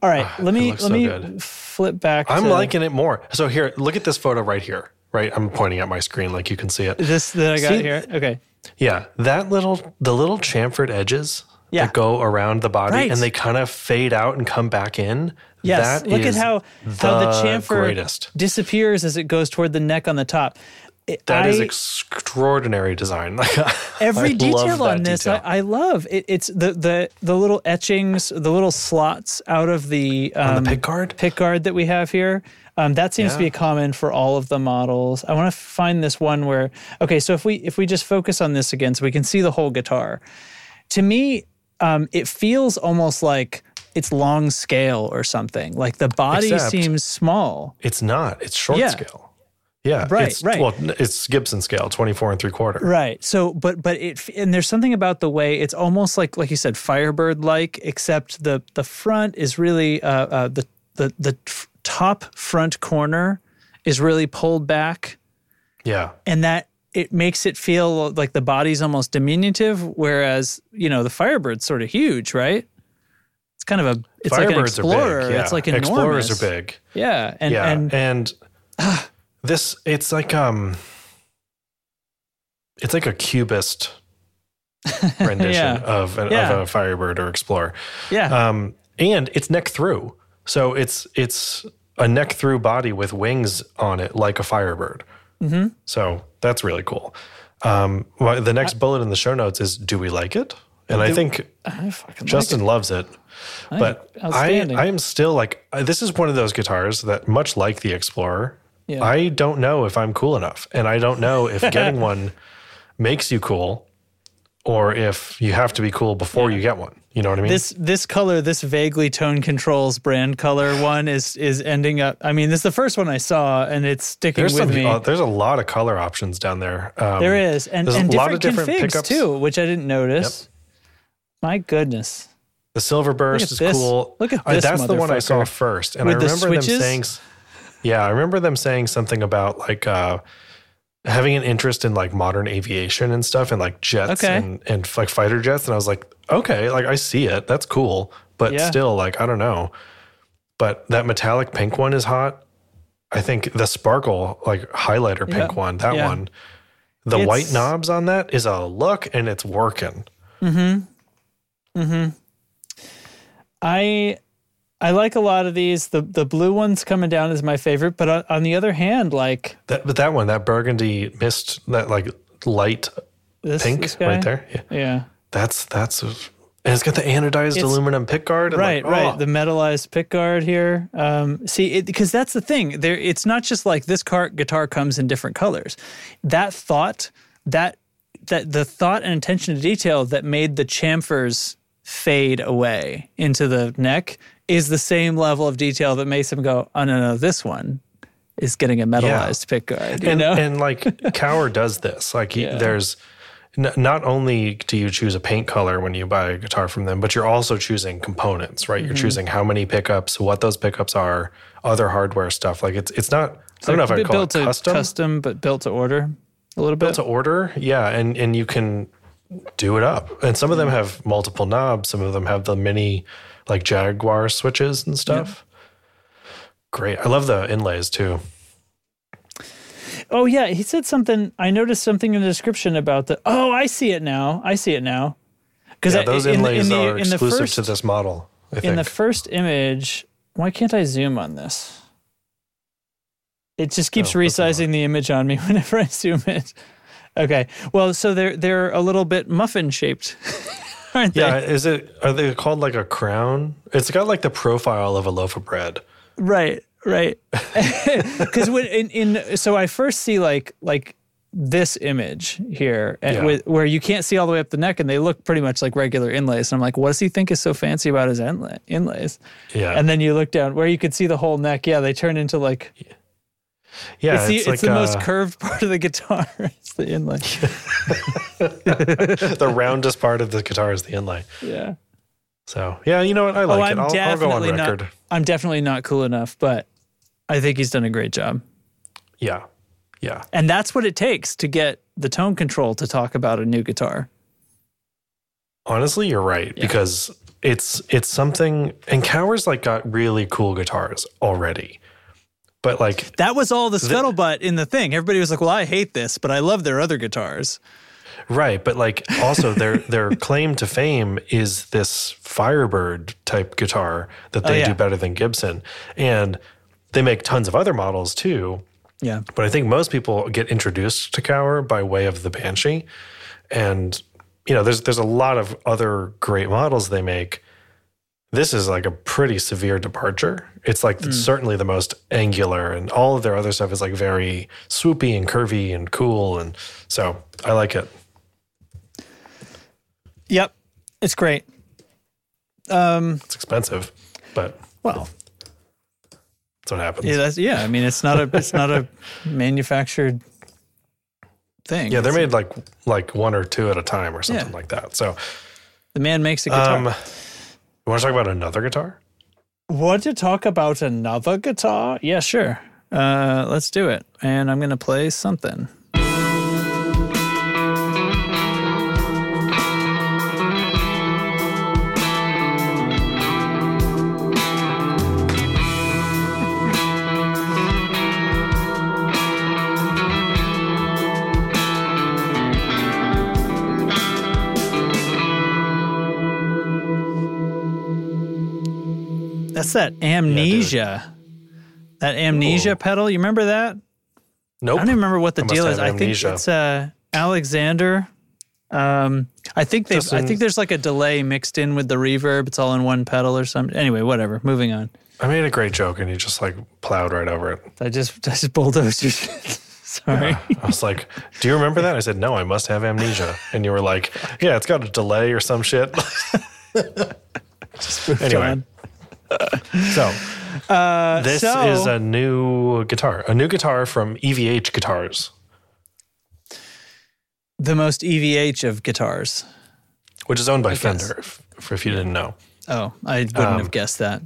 All right, let me Ah, let so me good. flip back. I'm to liking it more. So here, look at this photo right here. Right, I'm pointing at my screen like you can see it. this that I got See- here. Okay, Yeah, that little, the little chamfered edges Yeah. that go around the body Right. and they kind of fade out and come back in. yes. that Look at is how how the chamfer greatest. disappears as it goes toward the neck on the top. It- That is I- extraordinary design. Like every detail on this detail. I, I love it, it's the, the the little etchings the little slots out of the um, on the pick guard. pick guard that we have here um, that seems to be Yeah. common for all of the models i want to find this one where okay so if we if we just focus on this again so we can see the whole guitar to me um, it feels almost like it's long scale or something. Like the body Except- seems small. It's not. It's short Yeah. scale. Yeah. Right, It's, right. Well, it's Gibson scale, 24 and three quarter. Right. So, but but it and there's something about the way it's almost like like you said Firebird like, except the the front is really uh, uh, the the the top front corner is really pulled back, Yeah. and that it makes it feel like the body's almost diminutive, whereas you know the Firebird's sort of huge, right? It's kind of a it's like an Firebirds explorer. are big. Yeah. It's like enormous. Explorers are big. Yeah, and yeah. and and this, it's like, um, it's like a cubist rendition Yeah. of, an, Yeah. of a Firebird or Explorer. yeah, Um, and it's neck through. So it's, it's a neck through body with wings on it, like a Firebird. Mm-hmm. So that's really cool. Um, well, the next bullet in the show notes is, do we like it? And I think I fucking like Justin loves it. But I. I am still like, this is one of those guitars that, much like the Explorer, Yeah. I don't know if I'm cool enough. And I don't know if getting one makes you cool or if you have to be cool before you get one. You know what I mean? this this color, this vaguely tone controls brand color one is is ending up. I mean, this is the first one I saw, and it's sticking there's with me. uh, there's a lot of color options down there. Um, there is, and and a lot different, of different configs pickups. too, which I didn't notice. My goodness, The silver burst is this. cool. Look at this that's the one I saw first, and With I the remember them saying, "Yeah, I remember them saying something about like uh, having an interest in like modern aviation and stuff, and like jets Okay. and and like fighter jets." And I was like, "Okay, like I see it. That's cool, but Yeah. still, like I don't know." But that metallic pink one is hot. I think the sparkle like highlighter pink Yeah. one, that Yeah. one, the It's- white knobs on that is a look, and it's working. Mm hmm. Mm hmm. I I like a lot of these. The the blue one's coming down is my favorite, but on, on the other hand, like That, but that one, that burgundy mist, that like light this, pink this right there. Yeah. yeah. That's that's and it's got the anodized It's- aluminum pick guard. right like, right oh. the metallized pick guard here um, see because that's the thing there it's not just like this car guitar comes in different colors that thought that that the thought and attention to detail that made the chamfers fade away into the neck is the same level of detail that makes them go oh no no this one is getting a metallized pick guard you and know and like Kauer does this. Like he, Yeah. there's n- not only do you choose a paint color when you buy a guitar from them, but you're also choosing components, right? Mm-hmm. You're choosing how many pickups, what those pickups are, other hardware stuff. Like it's it's not. I don't know if I call it built to custom. custom but built to order a little bit to order yeah and and you can do it up and some of them have multiple knobs some of them have the mini like jaguar switches and stuff great i love the inlays too Oh yeah, he said something. I noticed something in the description about the. Oh, I see it now. I see it now. Because yeah those inlays are in the exclusive first to this model i think in the first image. Why can't I zoom on this? It just keeps Oh, resizing the image on me whenever I zoom it. Okay, well, so they're they're a little bit muffin shaped, aren't they? yeah is it are they called like a crown it's got like the profile of a loaf of bread Right, right. Because when in, in so I first see like like this image here and Yeah. with, where you can't see all the way up the neck and they look pretty much like regular inlays. And I'm like, what does he think is so fancy about his inlay, inlays? yeah And then you look down where you could see the whole neck. Yeah, they turn into like yeah it's the, it's, like the most uh, curved part of the guitar. it's the inlay. the roundest part of the guitar is the inlay Yeah. so yeah you know what i like oh, it I'm I'll, I'll definitely go on record not. I'm definitely not cool enough, but I think he's done a great job. yeah yeah And that's what it takes to get the tone control to talk about a new guitar. Honestly, you're right because it's it's something and Kauer's like got really cool guitars already. But like That was all the scuttlebutt in the thing. Everybody was like, "Well, I hate this, but I love their other guitars." right, but like also their their claim to fame is this Firebird type guitar that oh, they Oh, yeah. do better than Gibson. And they make tons of other models too. Yeah, But I think most people get introduced to Kauer by way of the Banshee. And you know, there's there's a lot of other great models they make. This is like a pretty severe departure. It's like certainly the most angular and all of their other stuff is like very swoopy and curvy and cool and so I like it. yep, it's great. Um, It's expensive, but well, that's what happens. yeah, that's, yeah. I mean, it's not a it's not a manufactured thing. Yeah, they're It's- made like like one or two at a time or something Yeah. like that. So, The man makes a guitar. um, you want to talk about another guitar? Want to talk about another guitar? Yeah, sure. Uh, let's do it. And I'm gonna play something. That's that amnesia. that amnesia Ooh. pedal. You remember that? Nope. I don't even remember what the I deal is. I think it's uh, Alexander. Um, I think they. I think there's like a delay mixed in with the reverb. It's all in one pedal or something. Anyway, whatever. Moving on. I made a great joke and you just like plowed right over it. I just I just bulldozed. your shit. Sorry. I was like, "Do you remember that?" I said, "No, I must have amnesia." And you were like, "Yeah, it's got a delay or some shit." anyway, so Uh, this so, is a new guitar, a new guitar from EVH Guitars, the most EVH of guitars. which is owned by guess. Fender. If, if- if you didn't know, Oh, I wouldn't Um, have guessed that.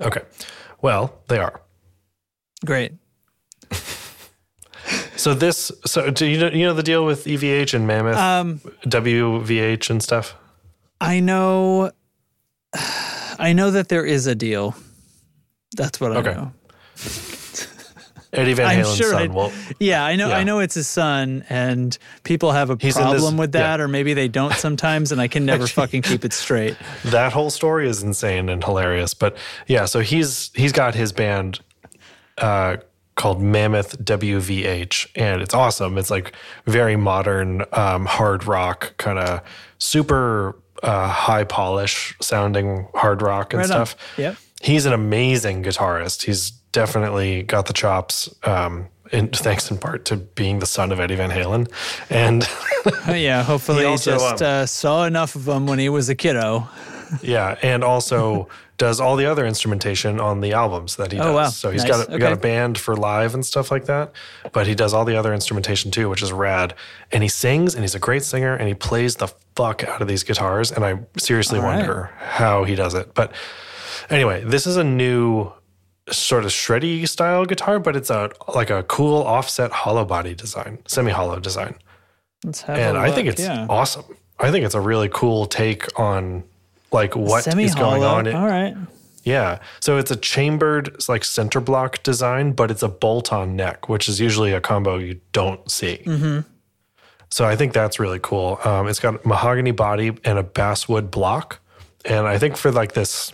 okay. Well, they are. Great. So this, so do you know, you know the deal with EVH and Mammoth, Um, WVH and stuff? I know. I know that there is a deal. That's what I Okay. know. Eddie Van Halen's sure son. Well, Yeah, I know. I know it's his son, and people have a He's in this- problem with that, yeah. or maybe they don't sometimes, and I can never fucking keep it straight. that whole story is insane and hilarious. But yeah, so he's he's got his band uh, called Mammoth WVH, and it's awesome. It's like very modern, um, hard rock, kind of super uh, high polish sounding hard rock and Right stuff. Yep. He's an amazing guitarist. He's definitely got the chops. Um, in, thanks in part to being the son of Eddie Van Halen, and yeah, hopefully he, also, just um, uh, saw enough of him when he was a kiddo. Yeah, and also does all the other instrumentation on the albums that he oh, does. Oh, wow. So he's Nice. got a, got a band for live and stuff like that, but he does all the other instrumentation too, which is rad. And he sings, and he's a great singer, and he plays the fuck out of these guitars. And I seriously All right. wonder how he does it. But anyway, this is a new sort of shreddy style guitar, but it's a like a cool offset hollow body design, semi hollow design Let's have and I think it's yeah. awesome. I think it's a really cool take on like what is going on. It- All right. yeah, so it's a chambered like center block design, but it's a bolt-on neck, which is usually a combo you don't see. Mm-hmm. So I think that's really cool. Um, it's got mahogany body and a basswood block, and I think for like this,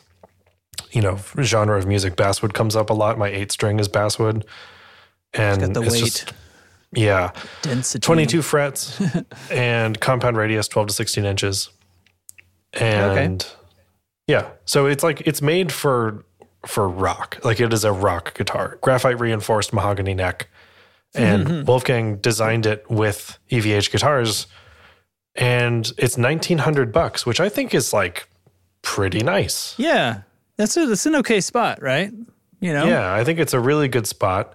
you know, genre of music, basswood comes up a lot. My eight string is basswood, and Got the it's weight, just- yeah, density. 22 frets and compound radius 12 to 16 inches and yeah so it's like it's made for for rock like it is a rock guitar graphite reinforced mahogany neck and wolfgang designed it with evh guitars and it's 1900 bucks which i think is like pretty nice Yeah, that's a, that's an okay spot, right? You know. Yeah, I think it's a really good spot.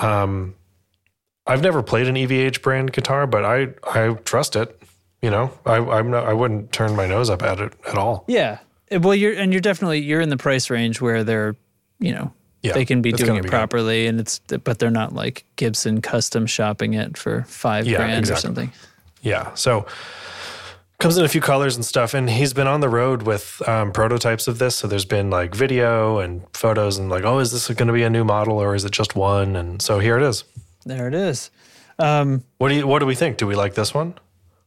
Um, I've never played an EVH brand guitar, but I I trust it. You know, I I'm not, I wouldn't turn my nose up at it at all. Yeah. Uh, Well, you're and you're definitely you're in the price range where they're, you know, Yeah, they can be doing it be good. properly, and it's but they're not like Gibson custom shopping it for five Yeah, grand exactly. or something. Yeah, so comes in a few colors and stuff, and he's been on the road with um, prototypes of this. So there's been like video and photos, and like, oh, is this going to be a new model or is it just one? And so here it is. There it is. Um, What do you What do we think? Do we like this one?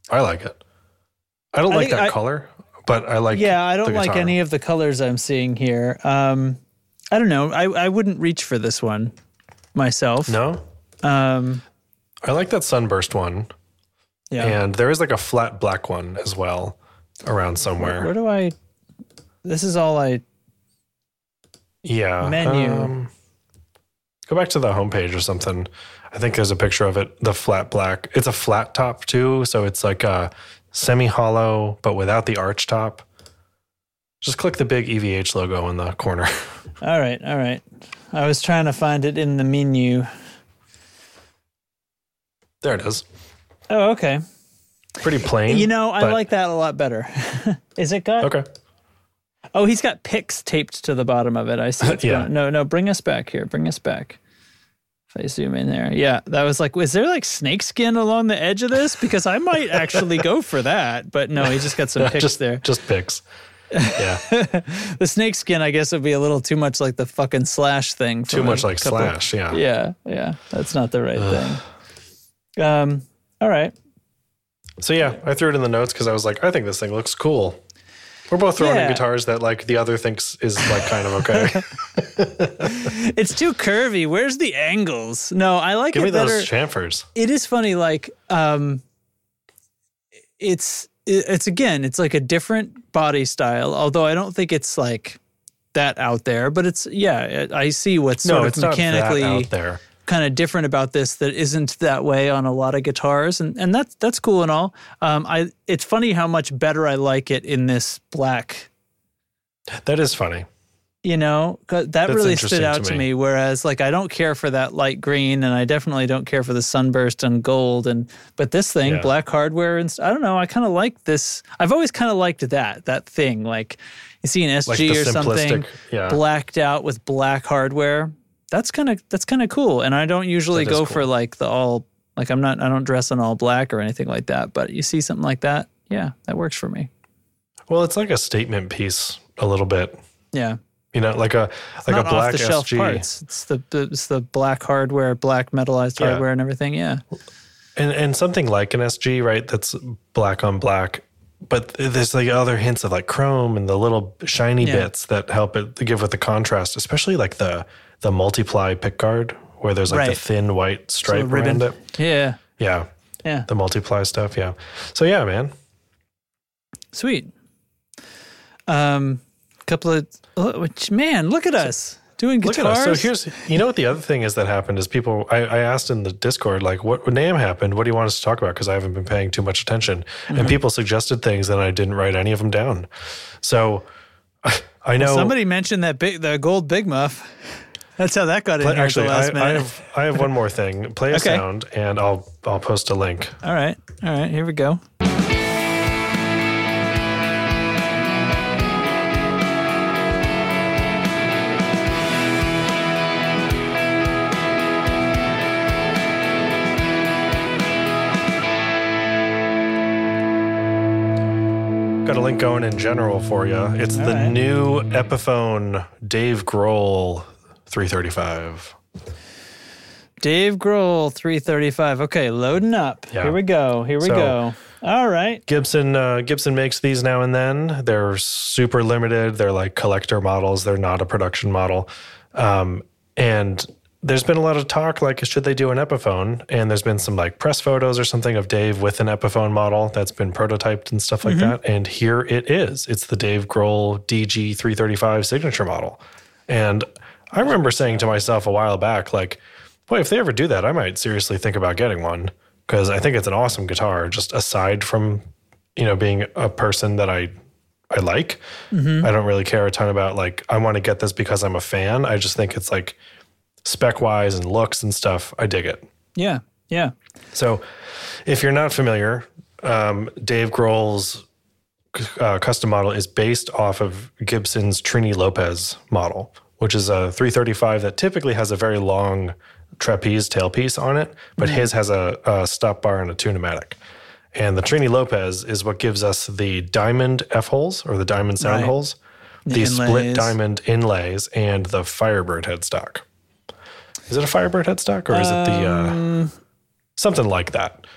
I like it. I don't I like that I- color, but I like. yeah, I don't like any of the colors I'm seeing here. Um, I don't know. I I wouldn't reach for this one myself. No, Um, I like that sunburst one. yeah. And there is like a flat black one as well around somewhere. Where do I? This is all I. yeah. Menu. um, go back to the homepage or something. I think there's a picture of it. The flat black. It's a flat top too, so it's like a semi hollow, but without the arch top. Just click the big EVH logo in the corner. All right, all right. I was trying to find it in the menu. There it is. Oh, okay. Pretty plain. You know, I but- like that a lot better. Is it got? Okay. Oh, he's got picks taped to the bottom of it. I see. what's Yeah. going. No, no, bring us back here. Bring us back. If I zoom in there, yeah, that was like, was there like snake skin along the edge of this? Because I might actually go for that, but no, he just got some picks just there. Just pics. Yeah. The snake skin, I guess, would be a little too much like the fucking slash thing. Too much like couple- slash. Yeah. Yeah, yeah, that's not the right thing. Um, all right. So yeah, I threw it in the notes because I was like, I think this thing looks cool. We're both throwing Yeah. in guitars that like the other thinks is like kind of okay. It's too curvy. Where's the angles? No, I like Give it me better. those chamfers. it is funny like um it's it's again it's like a different body style although i don't think it's like that out there but it's yeah i see what's No, sort it's of not that mechanically out there. Kind of different about this that isn't that way on a lot of guitars and and that's that's cool and all um i it's funny how much better i like it in this black That is funny. you know, that That's really stood out to to me. me. whereas like i don't care for that light green and i definitely don't care for the sunburst and gold and but this thing Yeah. black hardware and I don't know i kind of like this i've always kind of liked that that thing like you see an sg Like or something yeah. blacked out with black hardware that's kind of that's kind of cool and i don't usually go cool. for like the all like i'm not i don't dress in all black or anything like that but you see something like that yeah that works for me Well, it's like a statement piece a little bit. yeah You know, like a like not a black off the shelf SG. parts. It's the, the it's the black hardware, black metallized Yeah. hardware, and everything. Yeah, And and something like an SG, right? That's black on black. But there's like other hints of like chrome and the little shiny Yeah. bits that help it give with the contrast, especially like the the multiply pick guard where there's like Right. the thin white stripe ribbon. around it. yeah, Yeah. yeah. The multiply stuff. Yeah. So yeah, man. Sweet. Um, couple of oh, which- man, look at us doing Look guitars. at us. So here's, you know what the other thing is that happened is people, I, I asked in the Discord, like, what name happened? What do you want us to talk about? Because I haven't been paying too much attention. Mm-hmm. And people suggested things and I didn't write any of them down. So I know. somebody mentioned that big the gold big muff. That's how that got in Play- actually, at the last I, minute. I have I have one more thing. Play a Okay. sound, and I'll I'll post a link. all right, all right. Here we go. Got a link going in general for you. It's the right. new Epiphone Dave Grohl 335. Dave Grohl, three thirty-five. Okay, loading up. Yeah. Here we go. Here we So- go. All right. Gibson uh, Gibson makes these now and then. They're super limited. They're like collector models. They're not a production model. Um, and there's been a lot of talk like should they do an Epiphone? And there's been some like press photos or something of Dave with an Epiphone model that's been prototyped and stuff like mm-hmm. that. And here it is. It's the Dave Grohl DG 335 signature model. And I remember saying to myself a while back, like, boy, if they ever do that, I might seriously think about getting one because I think it's an awesome guitar. Just aside from, you know, being a person that I I like, mm-hmm. I don't really care a ton about like I want to get this because I'm a fan. I just think it's like spec wise and looks and stuff. I dig it. Yeah. Yeah. So, if you're not familiar, um, Dave Grohl's uh, custom model is based off of Gibson's Trini Lopez model, which is a 335 that typically has a very long trapeze tailpiece on it, but his has a, a stop bar and a tunematic. And the Trini Lopez is what gives us the diamond F holes or the diamond sound Right. holes, the, The split diamond inlays, and the Firebird headstock. Is it a Firebird headstock or is it the Um, uh, something like that?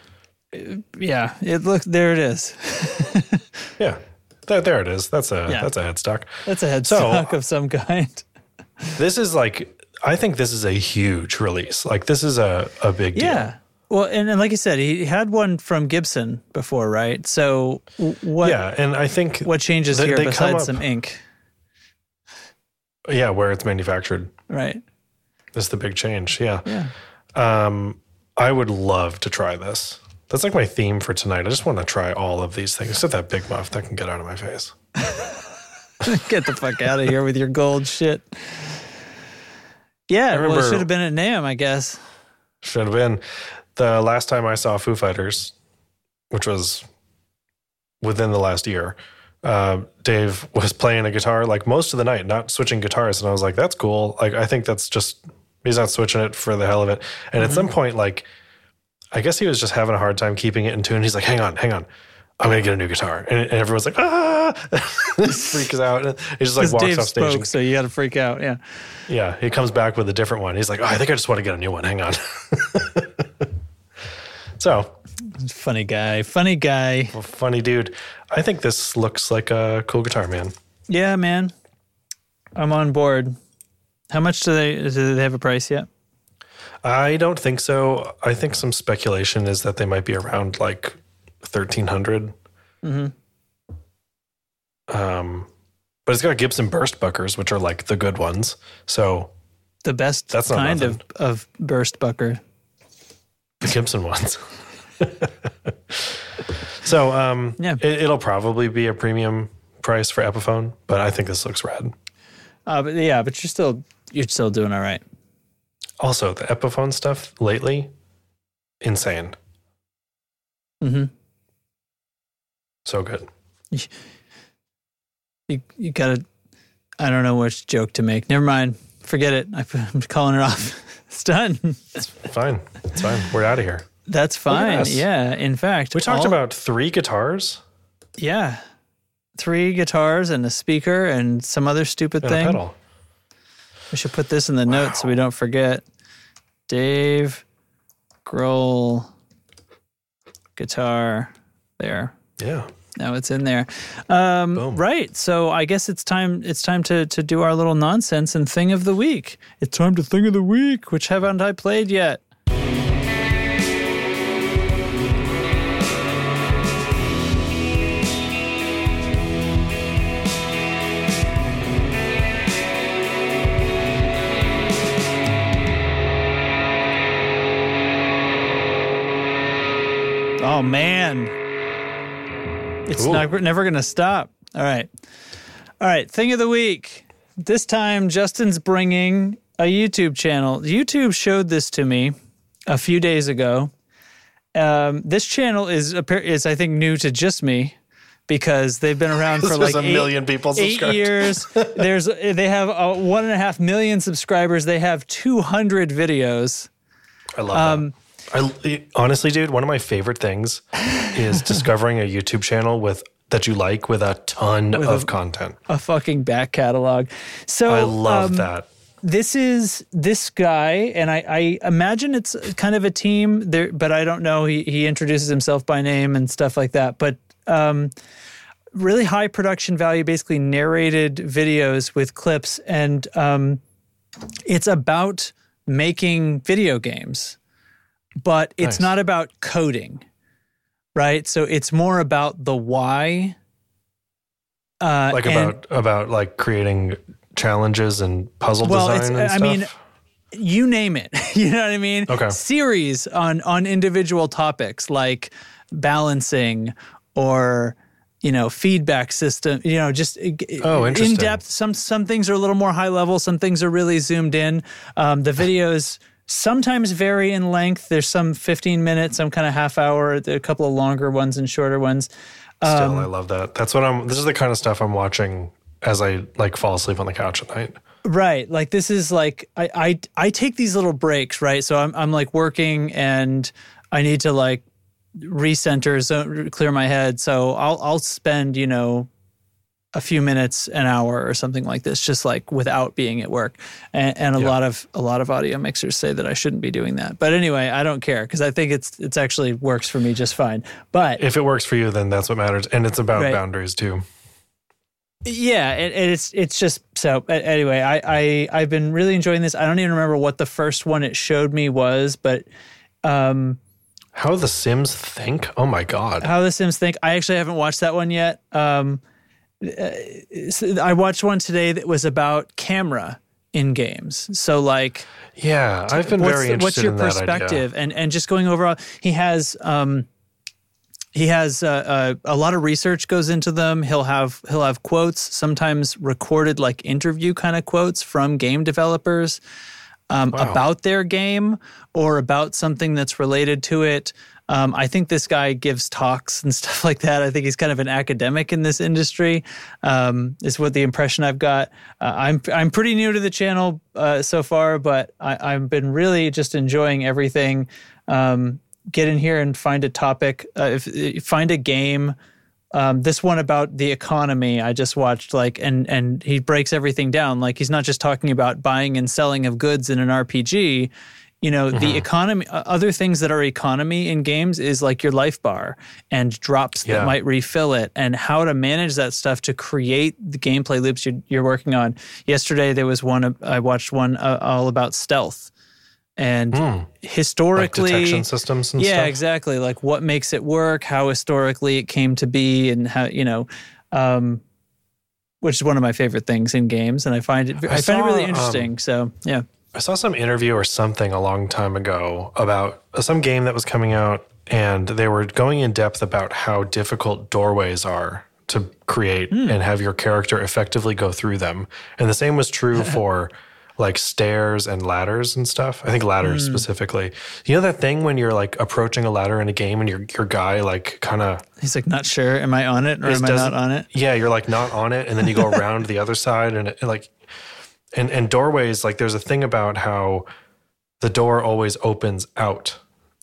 Yeah. It look there. It is. Yeah, there, there it is. That's a Yeah. that's a headstock. That's a headstock of some kind. This is like I think this is a huge release. Like this is a a big deal. Yeah. Well, and, and like you said, he had one from Gibson before, right? So w- what yeah, and I think what changes They- here they come besides up- some ink, yeah, where it's manufactured right? Is the big change. Yeah. Yeah. Um, I would love to try this. That's like my theme for tonight. I just want to try all of these things, except that big muff that can get out of my face. Get the fuck out of here with your gold shit. Yeah, well, it should have been at NAMM, I guess. Should have been the last time I saw Foo Fighters, which was within the last year. Uh, Dave was playing a guitar like most of the night, not switching guitars, and I was like, "That's cool." Like, I think that's just he's not switching it for the hell of it. And at some point, like, I guess he was just having a hard time keeping it in tune. He's like, "Hang on, hang on." I'm gonna get a new guitar, and, and everyone's like, "Ah!" freaks out. And he just like walks Dave off stage. spoke, so you got to freak out. Yeah. Yeah, he comes back with a different one. He's like, "Oh, I think I just want to get a new one. Hang on." so Funny guy. Funny guy. funny dude. I think this looks like a cool guitar, man. Yeah, man. I'm on board. How much do they do they have a price yet? I don't think so. I think some speculation is that they might be around like thirteen Mm-hmm. Um, but it's got Gibson burst buckers, which are like the good ones. So The best That's not kind of, nothing. of burst bucker. the Gibson ones. so um, Yeah. it, it'll probably be a premium price for Epiphone, but I think this looks rad. Uh, but yeah, but you're still you're still doing all right. Also, the Epiphone stuff lately, insane. Mm-hmm. So good. You you gotta. I don't know which joke to make. Never mind. Forget it. I, I'm calling it off. It's done. it's Fine. It's fine. We're out of here. That's fine. Yeah. In fact, We talked all- about three guitars yeah, three guitars and a speaker and some other stupid and thing. We should put this in the notes so we don't forget. Dave Grohl guitar there. Yeah. Now it's in there. Um, Boom. right. So I guess it's time. It's time to to do our little nonsense and thing of the week. It's time to thing of the week. Which haven't I played yet? Oh man, it's not, never going to stop. All right, all right. Thing of the week. This time, Justin's bringing a YouTube channel. YouTube showed this to me a few days ago. Um, this channel is is I think new to just me because they've been around for like a eight- million people eight years. There's they have uh, one and a half million subscribers. They have 200 videos. I love Um, that. I honestly, dude, one of my favorite things is discovering a YouTube channel with that you like with a ton of content. a fucking back catalog. So I love um, that. This is this guy, and I, I imagine it's kind of a team there, but I don't know. He he introduces himself by name and stuff like that. But um, really high production value, basically narrated videos with clips, and um, it's about making video games, but it's Nice. not about coding, right? So it's more about the why. Uh, Like and- about about like creating challenges and puzzle Well, design it's- I mean, you name it. You know what I mean? Okay. Series on on individual topics like balancing or you know feedback system. You know, just Oh, in depth. Some some things are a little more high level. Some things are really zoomed in. Um, the videos. Sometimes vary in length. There's some 15 minutes, some kind of half hour, a couple of longer ones and shorter ones. Still, um, I love that. That's what I'm. This is the kind of stuff I'm watching as I like fall asleep on the couch at night. Right. Like this is like I I I take these little breaks, right? So I'm I'm like working and I need to like recenter, so clear my head. So I'll I'll spend, you know, a few minutes, an hour or something like this, just like without being at work. And, and a Yeah. lot of a lot of audio mixers say that I shouldn't be doing that. But anyway, I don't care because I think it's it's actually works for me just fine. But If it works for you, then that's what matters, and it's about Right. boundaries too. Yeah, and, and it's it's just so. Anyway, I I I've been really enjoying this. I don't even remember what the first one it showed me was, but um, How the Sims think? Oh my god! how the Sims think. I actually haven't watched that one yet. Um, uh, I watched one today that was about camera in games. So like, Yeah, I've been what's, very the- interested what's your in perspective? And and just going over, all- he has um, he has uh, uh, a lot of research goes into them. He'll have he'll have quotes, sometimes recorded like interview kind of quotes from game developers um, wow. about their game or about something that's related to it. Um, I think this guy gives talks and stuff like that. I think he's kind of an academic in this industry. Um, is what the impression I've got. Uh, I'm I'm pretty new to the channel uh, so far, but I, have been really just enjoying everything. Um, get in here and find a topic. Uh, if, find a game. Um, this one about the economy I just watched, like, and and he breaks everything down. Like, he's not just talking about buying and selling of goods in an RPG you know mm-hmm. the economy other things that are economy in games is like your life bar and drops yeah. that might refill it and how to manage that stuff to create the gameplay loops you're, you're working on yesterday there was one i watched one uh, all about stealth and mm. historically like detection systems and yeah stuff? exactly like what makes it work how historically it came to be and how you know um, which is one of my favorite things in games and i find it i, I find it really interesting um, so yeah I saw some interview or something a long time ago about some game that was coming out, and they were going in depth about how difficult doorways are to create mm. and have your character effectively go through them. And the same was true for like stairs and ladders and stuff. I think ladders mm. specifically. You know that thing when you're like approaching a ladder in a game and your your guy like kind of he's like not sure am I on it or am I not on it? Yeah, you're like not on it and then you go around the other side and it, like and and doorways like there's a thing about how the door always opens out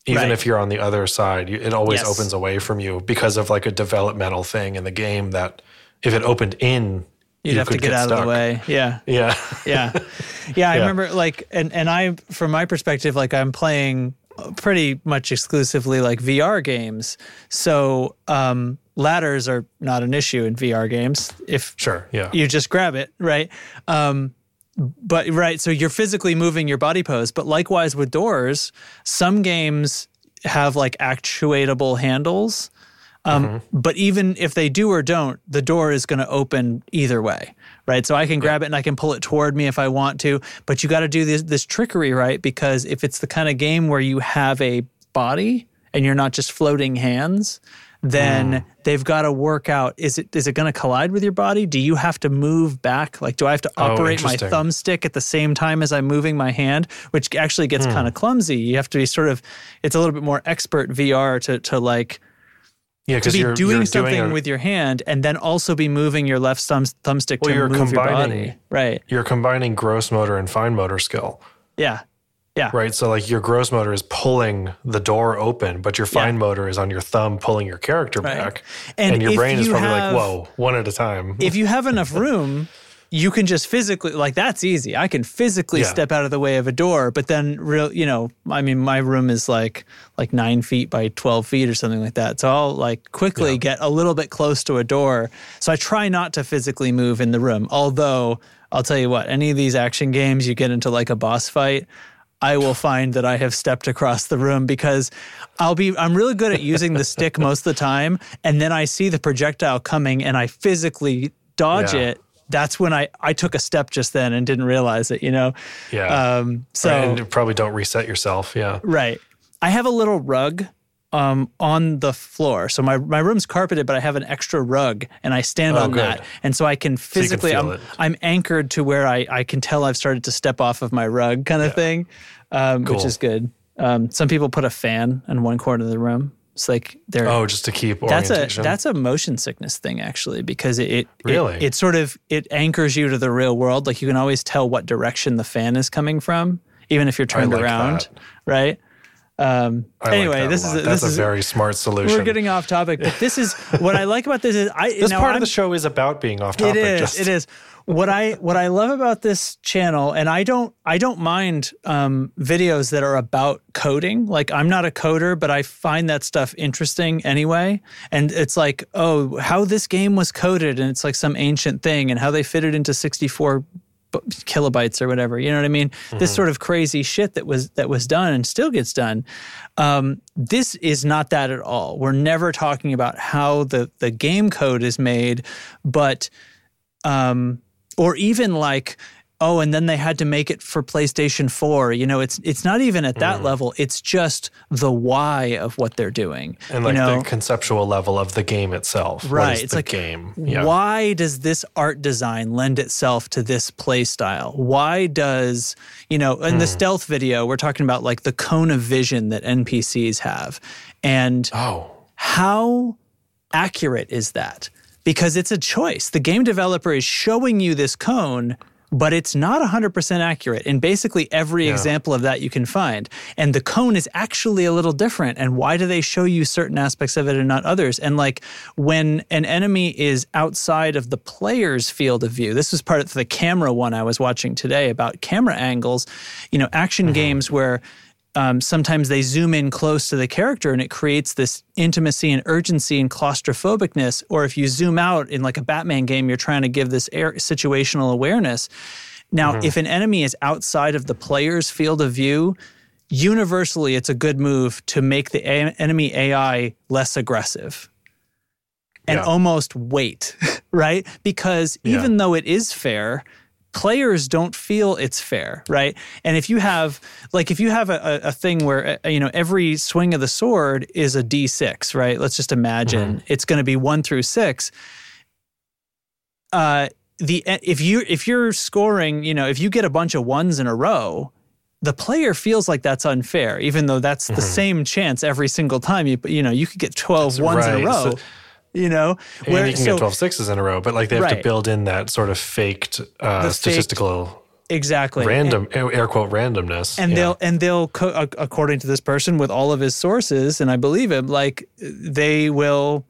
even right. if you're on the other side you, it always yes. opens away from you because of like a developmental thing in the game that if it opened in You'd you have to get, get out stuck. of the way. Yeah. Yeah. yeah. Yeah. I yeah. remember like, and, and I, from my perspective, like I'm playing pretty much exclusively like VR games. So, um, ladders are not an issue in VR games. If sure, yeah, you just grab it, right? Um, but right, so you're physically moving your body pose. But likewise with doors, some games have like actuatable handles. Um, mm-hmm. But even if they do or don't, the door is going to open either way, right? So I can grab yeah. it and I can pull it toward me if I want to. But you got to do this, this trickery, right? Because if it's the kind of game where you have a body and you're not just floating hands, then mm. they've got to work out is it is it going to collide with your body? Do you have to move back? Like do I have to oh, operate oh, my thumbstick at the same time as I'm moving my hand, which actually gets mm. kind of clumsy. You have to be sort of it's a little bit more expert VR to to like yeah, to be you're, doing you're something doing a, with your hand and then also be moving your left thumb, thumbstick well, to move your body. Right. You're combining gross motor and fine motor skill. Yeah. Yeah. Right. So like your gross motor is pulling the door open, but your fine yeah. motor is on your thumb pulling your character right. back. And, and your brain is probably have, like, whoa, one at a time. if you have enough room, you can just physically like that's easy. I can physically yeah. step out of the way of a door, but then real you know, I mean my room is like like nine feet by twelve feet or something like that. So I'll like quickly yeah. get a little bit close to a door. So I try not to physically move in the room. Although I'll tell you what, any of these action games you get into like a boss fight, I will find that I have stepped across the room because I'll be I'm really good at using the stick most of the time and then I see the projectile coming and I physically dodge yeah. it that's when I, I took a step just then and didn't realize it, you know? Yeah. Um, so and you probably don't reset yourself. Yeah. Right. I have a little rug um, on the floor. So my, my room's carpeted, but I have an extra rug and I stand oh, on good. that. And so I can physically, so can I'm, I'm, anchored to where I, I can tell I've started to step off of my rug kind of yeah. thing, um, cool. which is good. Um, some people put a fan in one corner of the room. It's like they're oh, just to keep that's a that's a motion sickness thing actually because it, it really it, it, sort of it anchors you to the real world. Like you can always tell what direction the fan is coming from, even if you're turned like around, that. right? Um, anyway, like this is a, this is very smart solution. We're getting off topic, but this is what I like about this is I this part I'm, of the show is about being off topic. It is. Just. It is. What I what I love about this channel, and I don't I don't mind um, videos that are about coding. Like I'm not a coder, but I find that stuff interesting anyway. And it's like, oh, how this game was coded, and it's like some ancient thing, and how they fit it into 64 kilobytes or whatever. You know what I mean? Mm-hmm. This sort of crazy shit that was that was done and still gets done. Um, this is not that at all. We're never talking about how the the game code is made, but um, or even like oh, and then they had to make it for PlayStation 4. You know, it's it's not even at that Mm. level. It's just the why of what they're doing. And like you know? the conceptual level of the game itself. Right. It's the like, game. Yeah. Why does this art design lend itself to this play style? Why does, you know, in Hmm. the stealth video, we're talking about like the cone of vision that NPCs have. And Oh. how accurate is that? Because it's a choice. The game developer is showing you this cone, but it's not 100% accurate in basically every example of that you can find. And the cone is actually a little different. And why do they show you certain aspects of it and not others? And like when an enemy is outside of the player's field of view, this was part of the camera one I was watching today about camera angles, you know, action mm-hmm. games where um, sometimes they zoom in close to the character and it creates this intimacy and urgency and claustrophobicness. Or if you zoom out in like a Batman game, you're trying to give this air, situational awareness. Now, if an enemy is outside of the player's field of view, universally it's a good move to make the a- enemy AI less aggressive and Yeah. almost wait, right? Because even though it is fair, players don't feel it's fair, right? And if you have, like, if you have a, a thing where, uh, you know, every swing of the sword is a d6, right? Let's just imagine it's going to be one through six. Uh, the if you if you're scoring, you know, if you get a bunch of ones in a row, the player feels like that's unfair, even though that's the same chance every single time. You you know, you could get 12 ones in a row. So- you know, And you can get 12 sixes in a row, but like they have to build in that sort of faked uh, The faked- statistical exactly random air quote randomness. and Yeah. they'll and they'll co- according to this person with all of his sources and i believe him like they will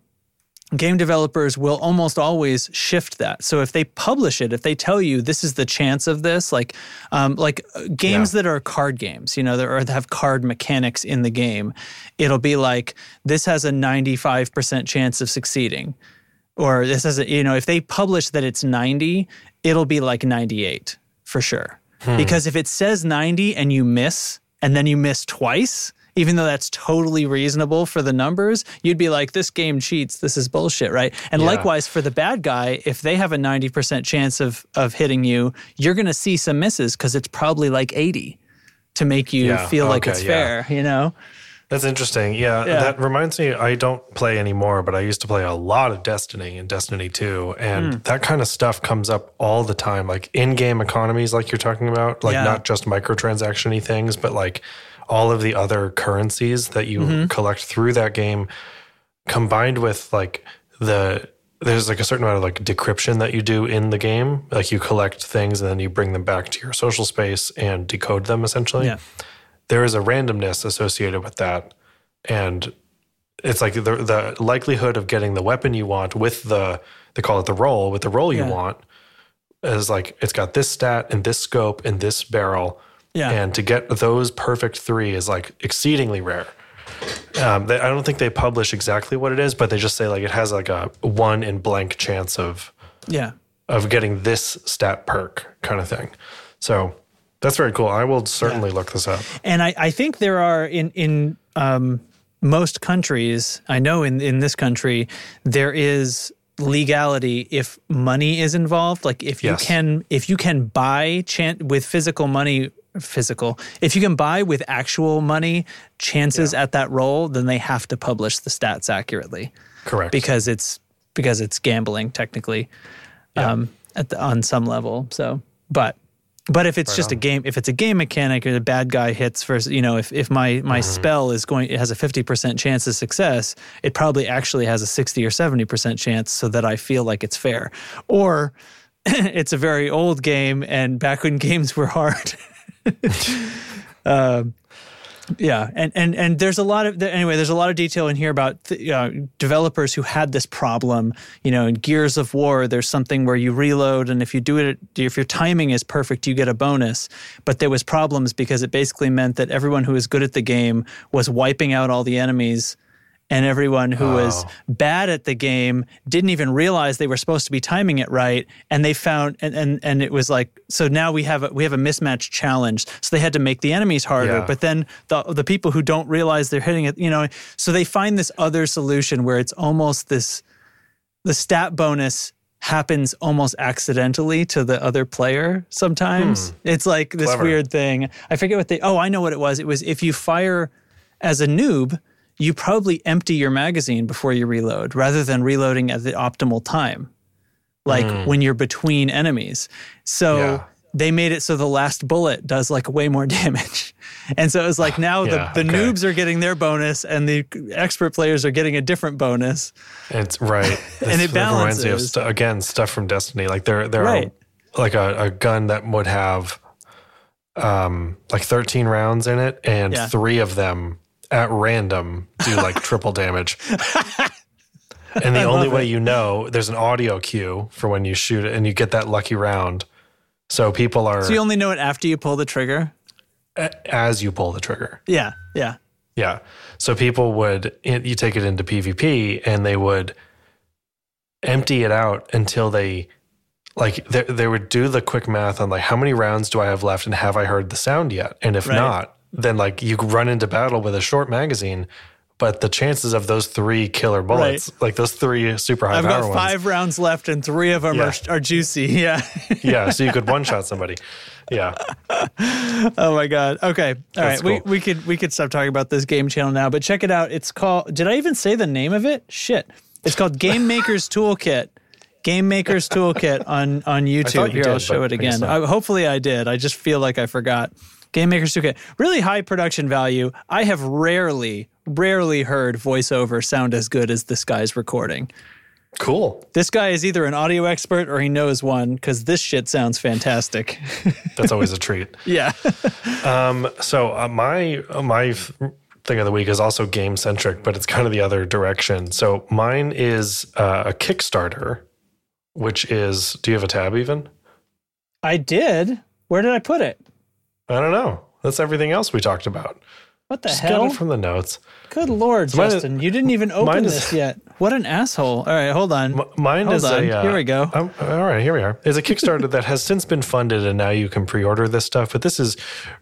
game developers will almost always shift that. So if they publish it if they tell you this is the chance of this like um, like uh, games Yeah. that are card games you know that, or that have card mechanics in the game it'll be like this has a 95% chance of succeeding. Or this has a you know if they publish that it's 90 it'll be like 98 for sure. Because if it says 90 and you miss and then you miss twice even though that's totally reasonable for the numbers you'd be like this game cheats this is bullshit right and Yeah. likewise for the bad guy if they have a 90% chance of of hitting you you're going to see some misses cuz it's probably like 80 to make you Yeah, feel like okay, it's yeah. fair you know That's interesting. Yeah, Yeah. that reminds me. I don't play anymore, but I used to play a lot of Destiny and Destiny 2. And Hmm. that kind of stuff comes up all the time, like in game economies, like you're talking about, like Yeah. not just microtransaction y things, but like all of the other currencies that you Mm-hmm. collect through that game combined with like the. There's like a certain amount of like decryption that you do in the game. Like you collect things and then you bring them back to your social space and decode them essentially yeah there is a randomness associated with that and it's like the the likelihood of getting the weapon you want with the they call it the roll with the roll you Yeah. want is like it's got this stat and this scope and this barrel Yeah. and to get those perfect three is like exceedingly rare um, they, i don't think they publish exactly what it is but they just say like it has like a one in blank chance of yeah of getting this stat perk kind of thing so that's very cool i will certainly look this up And I, I think there are in in um, most countries. I know in in this country there is legality if money is involved. Like if you Yes. can if you can buy chan- with physical money. Physical. If you can buy with actual money chances at that roll, then they have to publish the stats accurately correct because it's because it's gambling technically um, at the, on some level. So, but but if it's just a game, if it's a game mechanic or the bad guy hits first, you know, if, if my my spell is going, it has a fifty percent chance of success, it probably actually has a sixty or seventy percent chance, so that I feel like it's fair. Or it's a very old game, and back when games were hard. Um, yeah, and and and there's a lot of anyway. There's a lot of detail in here about uh, developers who had this problem. You know, in Gears of War, there's something where you reload, and if you do it, if your timing is perfect, you get a bonus. But there was problems because it basically meant that everyone who was good at the game was wiping out all the enemies, and everyone who was Oh. bad at the game didn't even realize they were supposed to be timing it right and they found and and, and it was like so now we have a, we have a mismatch challenge so they had to make the enemies harder Yeah. but then the the people who don't realize they're hitting it you know so they find this other solution where it's almost this the stat bonus happens almost accidentally to the other player sometimes. Hmm. It's like this Clever. weird thing. I forget what they Oh, I know what it was. It was if you fire as a noob, you probably empty your magazine before you reload rather than reloading at the optimal time. Like when you're between enemies. So Yeah. they made it so the last bullet does like way more damage. And so it was like now Yeah, the, the okay. noobs are getting their bonus and the expert players are getting a different bonus. It's right. And it reminds me of balances. again stuff from Destiny. Like there, there Right. are like a, a gun that would have um like 13 rounds in it, and Yeah. three of them at random do like triple damage. And the only way it. you know, there's an audio cue for when you shoot it, and you get that lucky round. So people are So you only know it after you pull the trigger. as you pull the trigger. Yeah, yeah. Yeah. So people would, you take it into PvP and they would empty it out until they, like, they, they would do the quick math on, like, how many rounds do I have left and have I heard the sound yet? And if Right. not, then, like, you run into battle with a short magazine, but the chances of those three killer bullets, like those three super high I've power got ones, five rounds left and three of them Yeah. are, are juicy. Yeah. yeah, so you could one shot somebody. Yeah. oh my god. Okay. All That's right. We cool. we could we could stop talking about this game channel now, but check it out. It's called Did I even say the name of it? Shit. It's called Game Maker's Toolkit. Game Maker's Toolkit on on YouTube. you Here, I'll show it again. I, hopefully I did. I just feel like I forgot. Game Maker's Toolkit. Really high production value. I have rarely rarely heard voiceover sound as good as this guy's recording. Cool. This guy is either an audio expert or he knows one because this shit sounds fantastic. That's always a treat. yeah. So uh, my uh, my f- thing of the week is also game centric, but it's kind of the other direction. So mine is uh, a Kickstarter, which is. Do you have a tab even? I did. Where did I put it? I don't know. That's everything else we talked about. What the Just hell? got it from the notes. Good lord, is- Justin. you didn't even open is- this yet. What an asshole. All right, hold on. M- Mine Hold is on. a. Uh, Here we go. um, all right, here we are. It's a Kickstarter that has since been funded, and now you can pre-order this stuff. But this is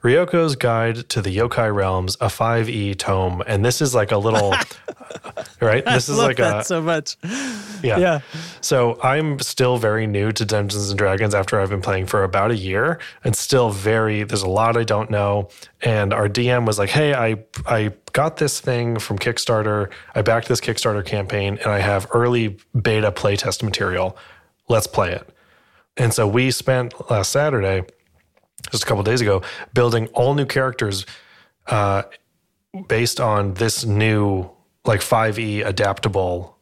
Ryoko's Guide to the Yokai Realms, a 5e tome, and this is like a little. right, this is Love like that a so much. Yeah. Yeah. So I'm still very new to Dungeons and Dragons after I've been playing for about a year and still very there's a lot I don't know. And our DM was like, Hey, I I got this thing from Kickstarter. I backed this Kickstarter campaign and I have early beta playtest material. Let's play it. And so we spent last Saturday, just a couple days ago, building all new characters uh, based on this new like 5e adaptable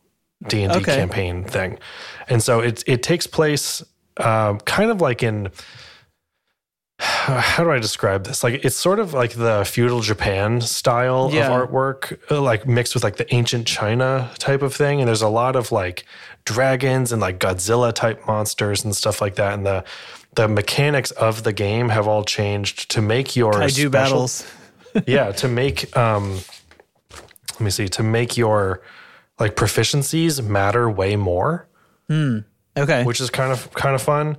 D&D campaign thing. And so it it takes place um, kind of like in how do I describe this? Like it's sort of like the feudal Japan style Yeah. of artwork, uh, like mixed with like the ancient China type of thing. And there's a lot of like dragons and like Godzilla type monsters and stuff like that. And the the mechanics of the game have all changed to make your Kaiju special- battles. yeah, to make um let me see, to make your like proficiencies matter way more Okay. which is kind of kind of fun,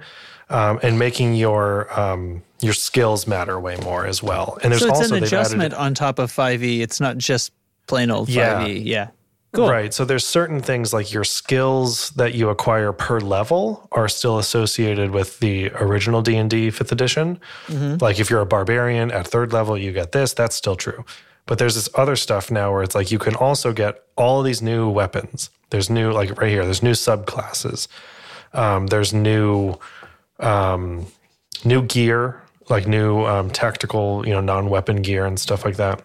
um, and making your um, your skills matter way more as well. And there's so it's also an they've added- adjustment on top of 5e. It's not just plain old 5e. Yeah. Cool. Right. So there's certain things like your skills that you acquire per level are still associated with the original D&D 5th edition. Mm-hmm. Like if you're a barbarian at third level you get this, that's still true. But there's this other stuff now where it's like you can also get all these new weapons. There's new like right here, there's new subclasses. Um, there's new um, new gear, like new um, tactical, you know, non-weapon gear and stuff like that.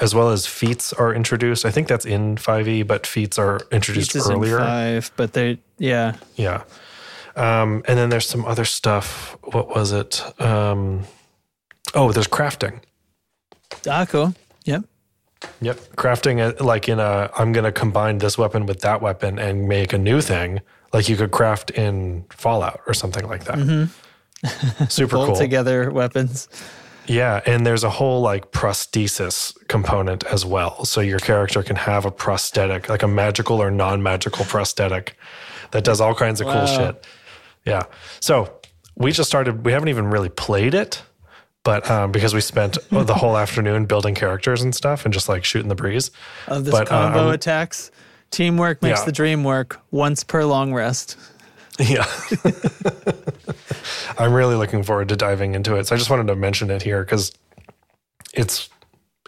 As well as feats are introduced. I think that's in 5e, but feats are introduced This is in earlier. 5, but they, yeah. Yeah. Um, and then there's some other stuff. What was it? Um, oh, there's crafting. Ah, cool. Yep. Yep. Crafting, uh, like in a, I'm going to combine this weapon with that weapon and make a new thing. Like you could craft in Fallout or something like that. Super Bolt cool. together weapons. Yeah, and there's a whole like prosthesis component as well. So your character can have a prosthetic, like a magical or non-magical prosthetic that does all kinds of Wow. cool shit. Yeah. So we just started. We haven't even really played it, but um, because we spent the whole afternoon building characters and stuff and just like shooting the breeze. Of this But, uh, combo I'm- attacks. Teamwork makes Yeah. the dream work once per long rest. Yeah. I'm really looking forward to diving into it. So I just wanted to mention it here because it's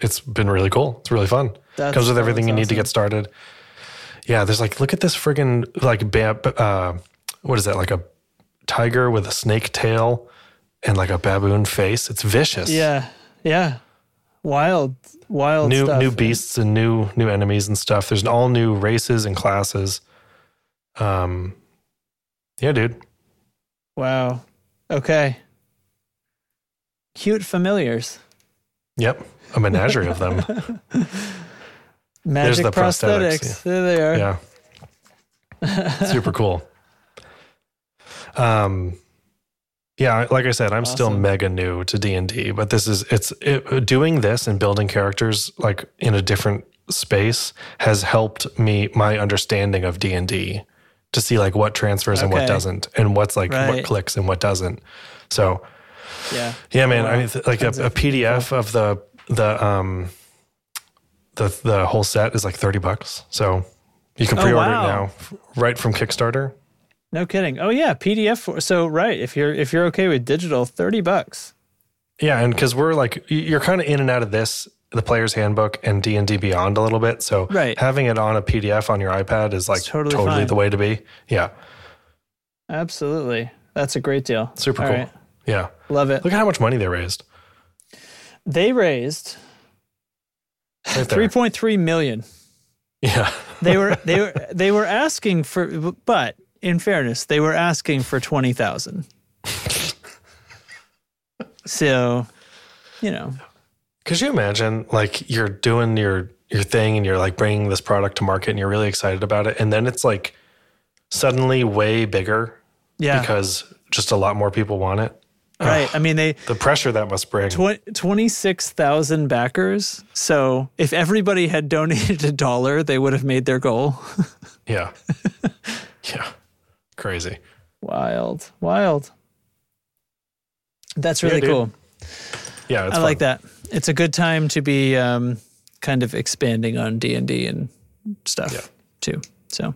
it's been really cool. It's really fun. That's- Comes with everything you that's need to get started. Yeah, there's like look at this friggin' like bab uh what is that? Like a tiger with a snake tail and like a baboon face. It's vicious. Yeah, yeah. Wild, wild New stuff. new beasts and new new enemies and stuff. There's all new races and classes. Um yeah, dude. Wow. Okay. Cute familiars. Yep. A menagerie of them. Magic the prosthetics, prosthetics. There they are. Yeah. Super cool. Um yeah, like I said, I'm still mega new to D&D, but this is it's it, doing this and building characters like in a different space has helped me my understanding of D&D to see like what transfers and what doesn't and what's like what clicks and what doesn't. So, Yeah. yeah, man. Wow. I mean, like a, a PDF of the the um the the whole set is like thirty bucks. So you can Oh, pre-order wow. it now, right from Kickstarter. No kidding. Oh yeah, PDF. For, so right, if you're if you're okay with digital, thirty bucks. Yeah, and because we're like you're kind of in and out of this, the player's handbook and D and D Beyond a little bit. So Right. having it on a PDF on your iPad is like totally totally, fine. the way to be. Yeah, Absolutely, that's a great deal. super All cool. right. Yeah, Love it. look at how much money they raised. They raised Right three point three million. yeah, They were they were they were asking for, but in fairness, they were asking for twenty thousand. So, you know, Could you imagine like you're doing your your thing and you're like bringing this product to market and you're really excited about it and then it's like suddenly way bigger yeah, because just a lot more people want it. right. I mean, they The pressure that must bring. tw- twenty six thousand backers. So, if everybody had donated a dollar, they would have made their goal. yeah. yeah. Crazy. wild, wild. That's really dude. cool. Yeah, it's I fun. like that. It's a good time to be um, kind of expanding on D and D and stuff Yeah. too. So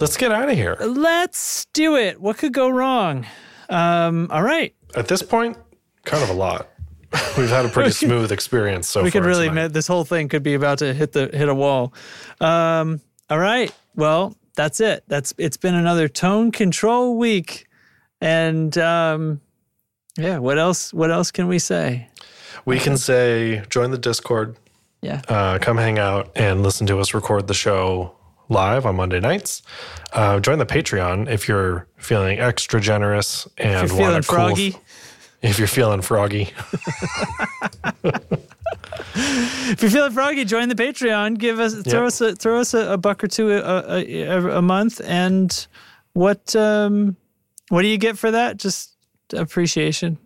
Let's get out of here. let's do it. What could go wrong? Um, all right, At this point, kind of a lot. We've had a pretty smooth experience so we far. We could really this whole thing could be about to hit the hit a wall. Um, all right, well that's it. That's it's been another tone control week, and um, yeah, what else? What else can we say? We can say join the Discord, Yeah, uh, come hang out and listen to us record the show live on Monday nights. Uh, join the Patreon if you're feeling extra generous and if you're want a cool- froggy. if you're feeling froggy, If you're feeling froggy, join the Patreon. Give us throw Yeah. us a, throw us a, a buck or two a, a, a, month. And what um, what do you get for that? Just appreciation.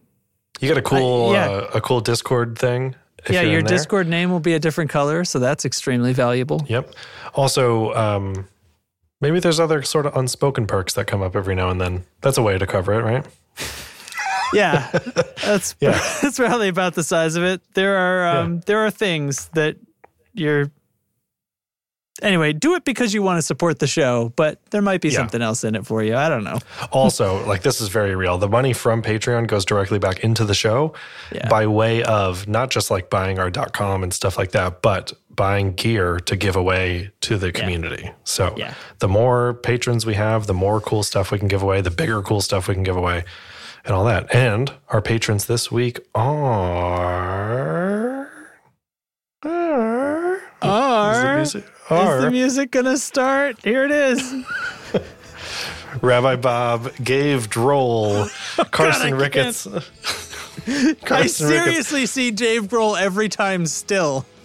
you got a cool I- yeah. uh, a cool Discord thing. if yeah, your. Discord name will be a different color, so that's extremely valuable. Yep. Also, um, maybe there's other sort of unspoken perks that come up every now and then. That's a way to cover it, right? Yeah, that's Yeah. that's probably about the size of it. There are um, there are things that you're. Anyway, do it because you want to support the show, but there might be Yeah. something else in it for you. I don't know. Also, like this is very real. The money from Patreon goes directly back into the show Yeah. by way of not just like buying our .com and stuff like that, but buying gear to give away to the community. So Yeah. the more patrons we have, the more cool stuff we can give away, the bigger cool stuff we can give away, and all that. And our patrons this week are. are Are Is the music- Is the music gonna start? Here it is. Rabbi Bob, Gave Droll, oh, Carson I Ricketts. I Carson Ricketts, seriously see Dave Grohl every time still.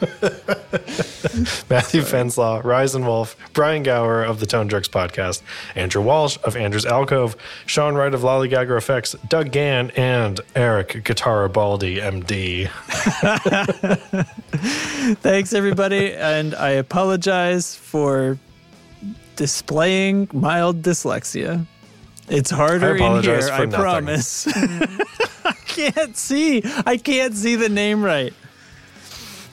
Matthew Fenslaw, Ryzen Wolf, Brian Gower of the Tone Jerks podcast, Andrew Walsh of Andrew's Alcove, Sean Wright of Lollygagger Effects, Doug Gann, and Eric Guitar Baldy, MD. Thanks, everybody. and I apologize for displaying mild dyslexia. It's harder in here, I nothing. promise. I can't see. I can't see the name right.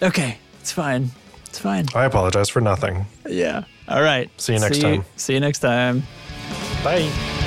Okay, it's fine. It's fine. I apologize for nothing. Yeah. All right. See you next see time. see you next time. Bye.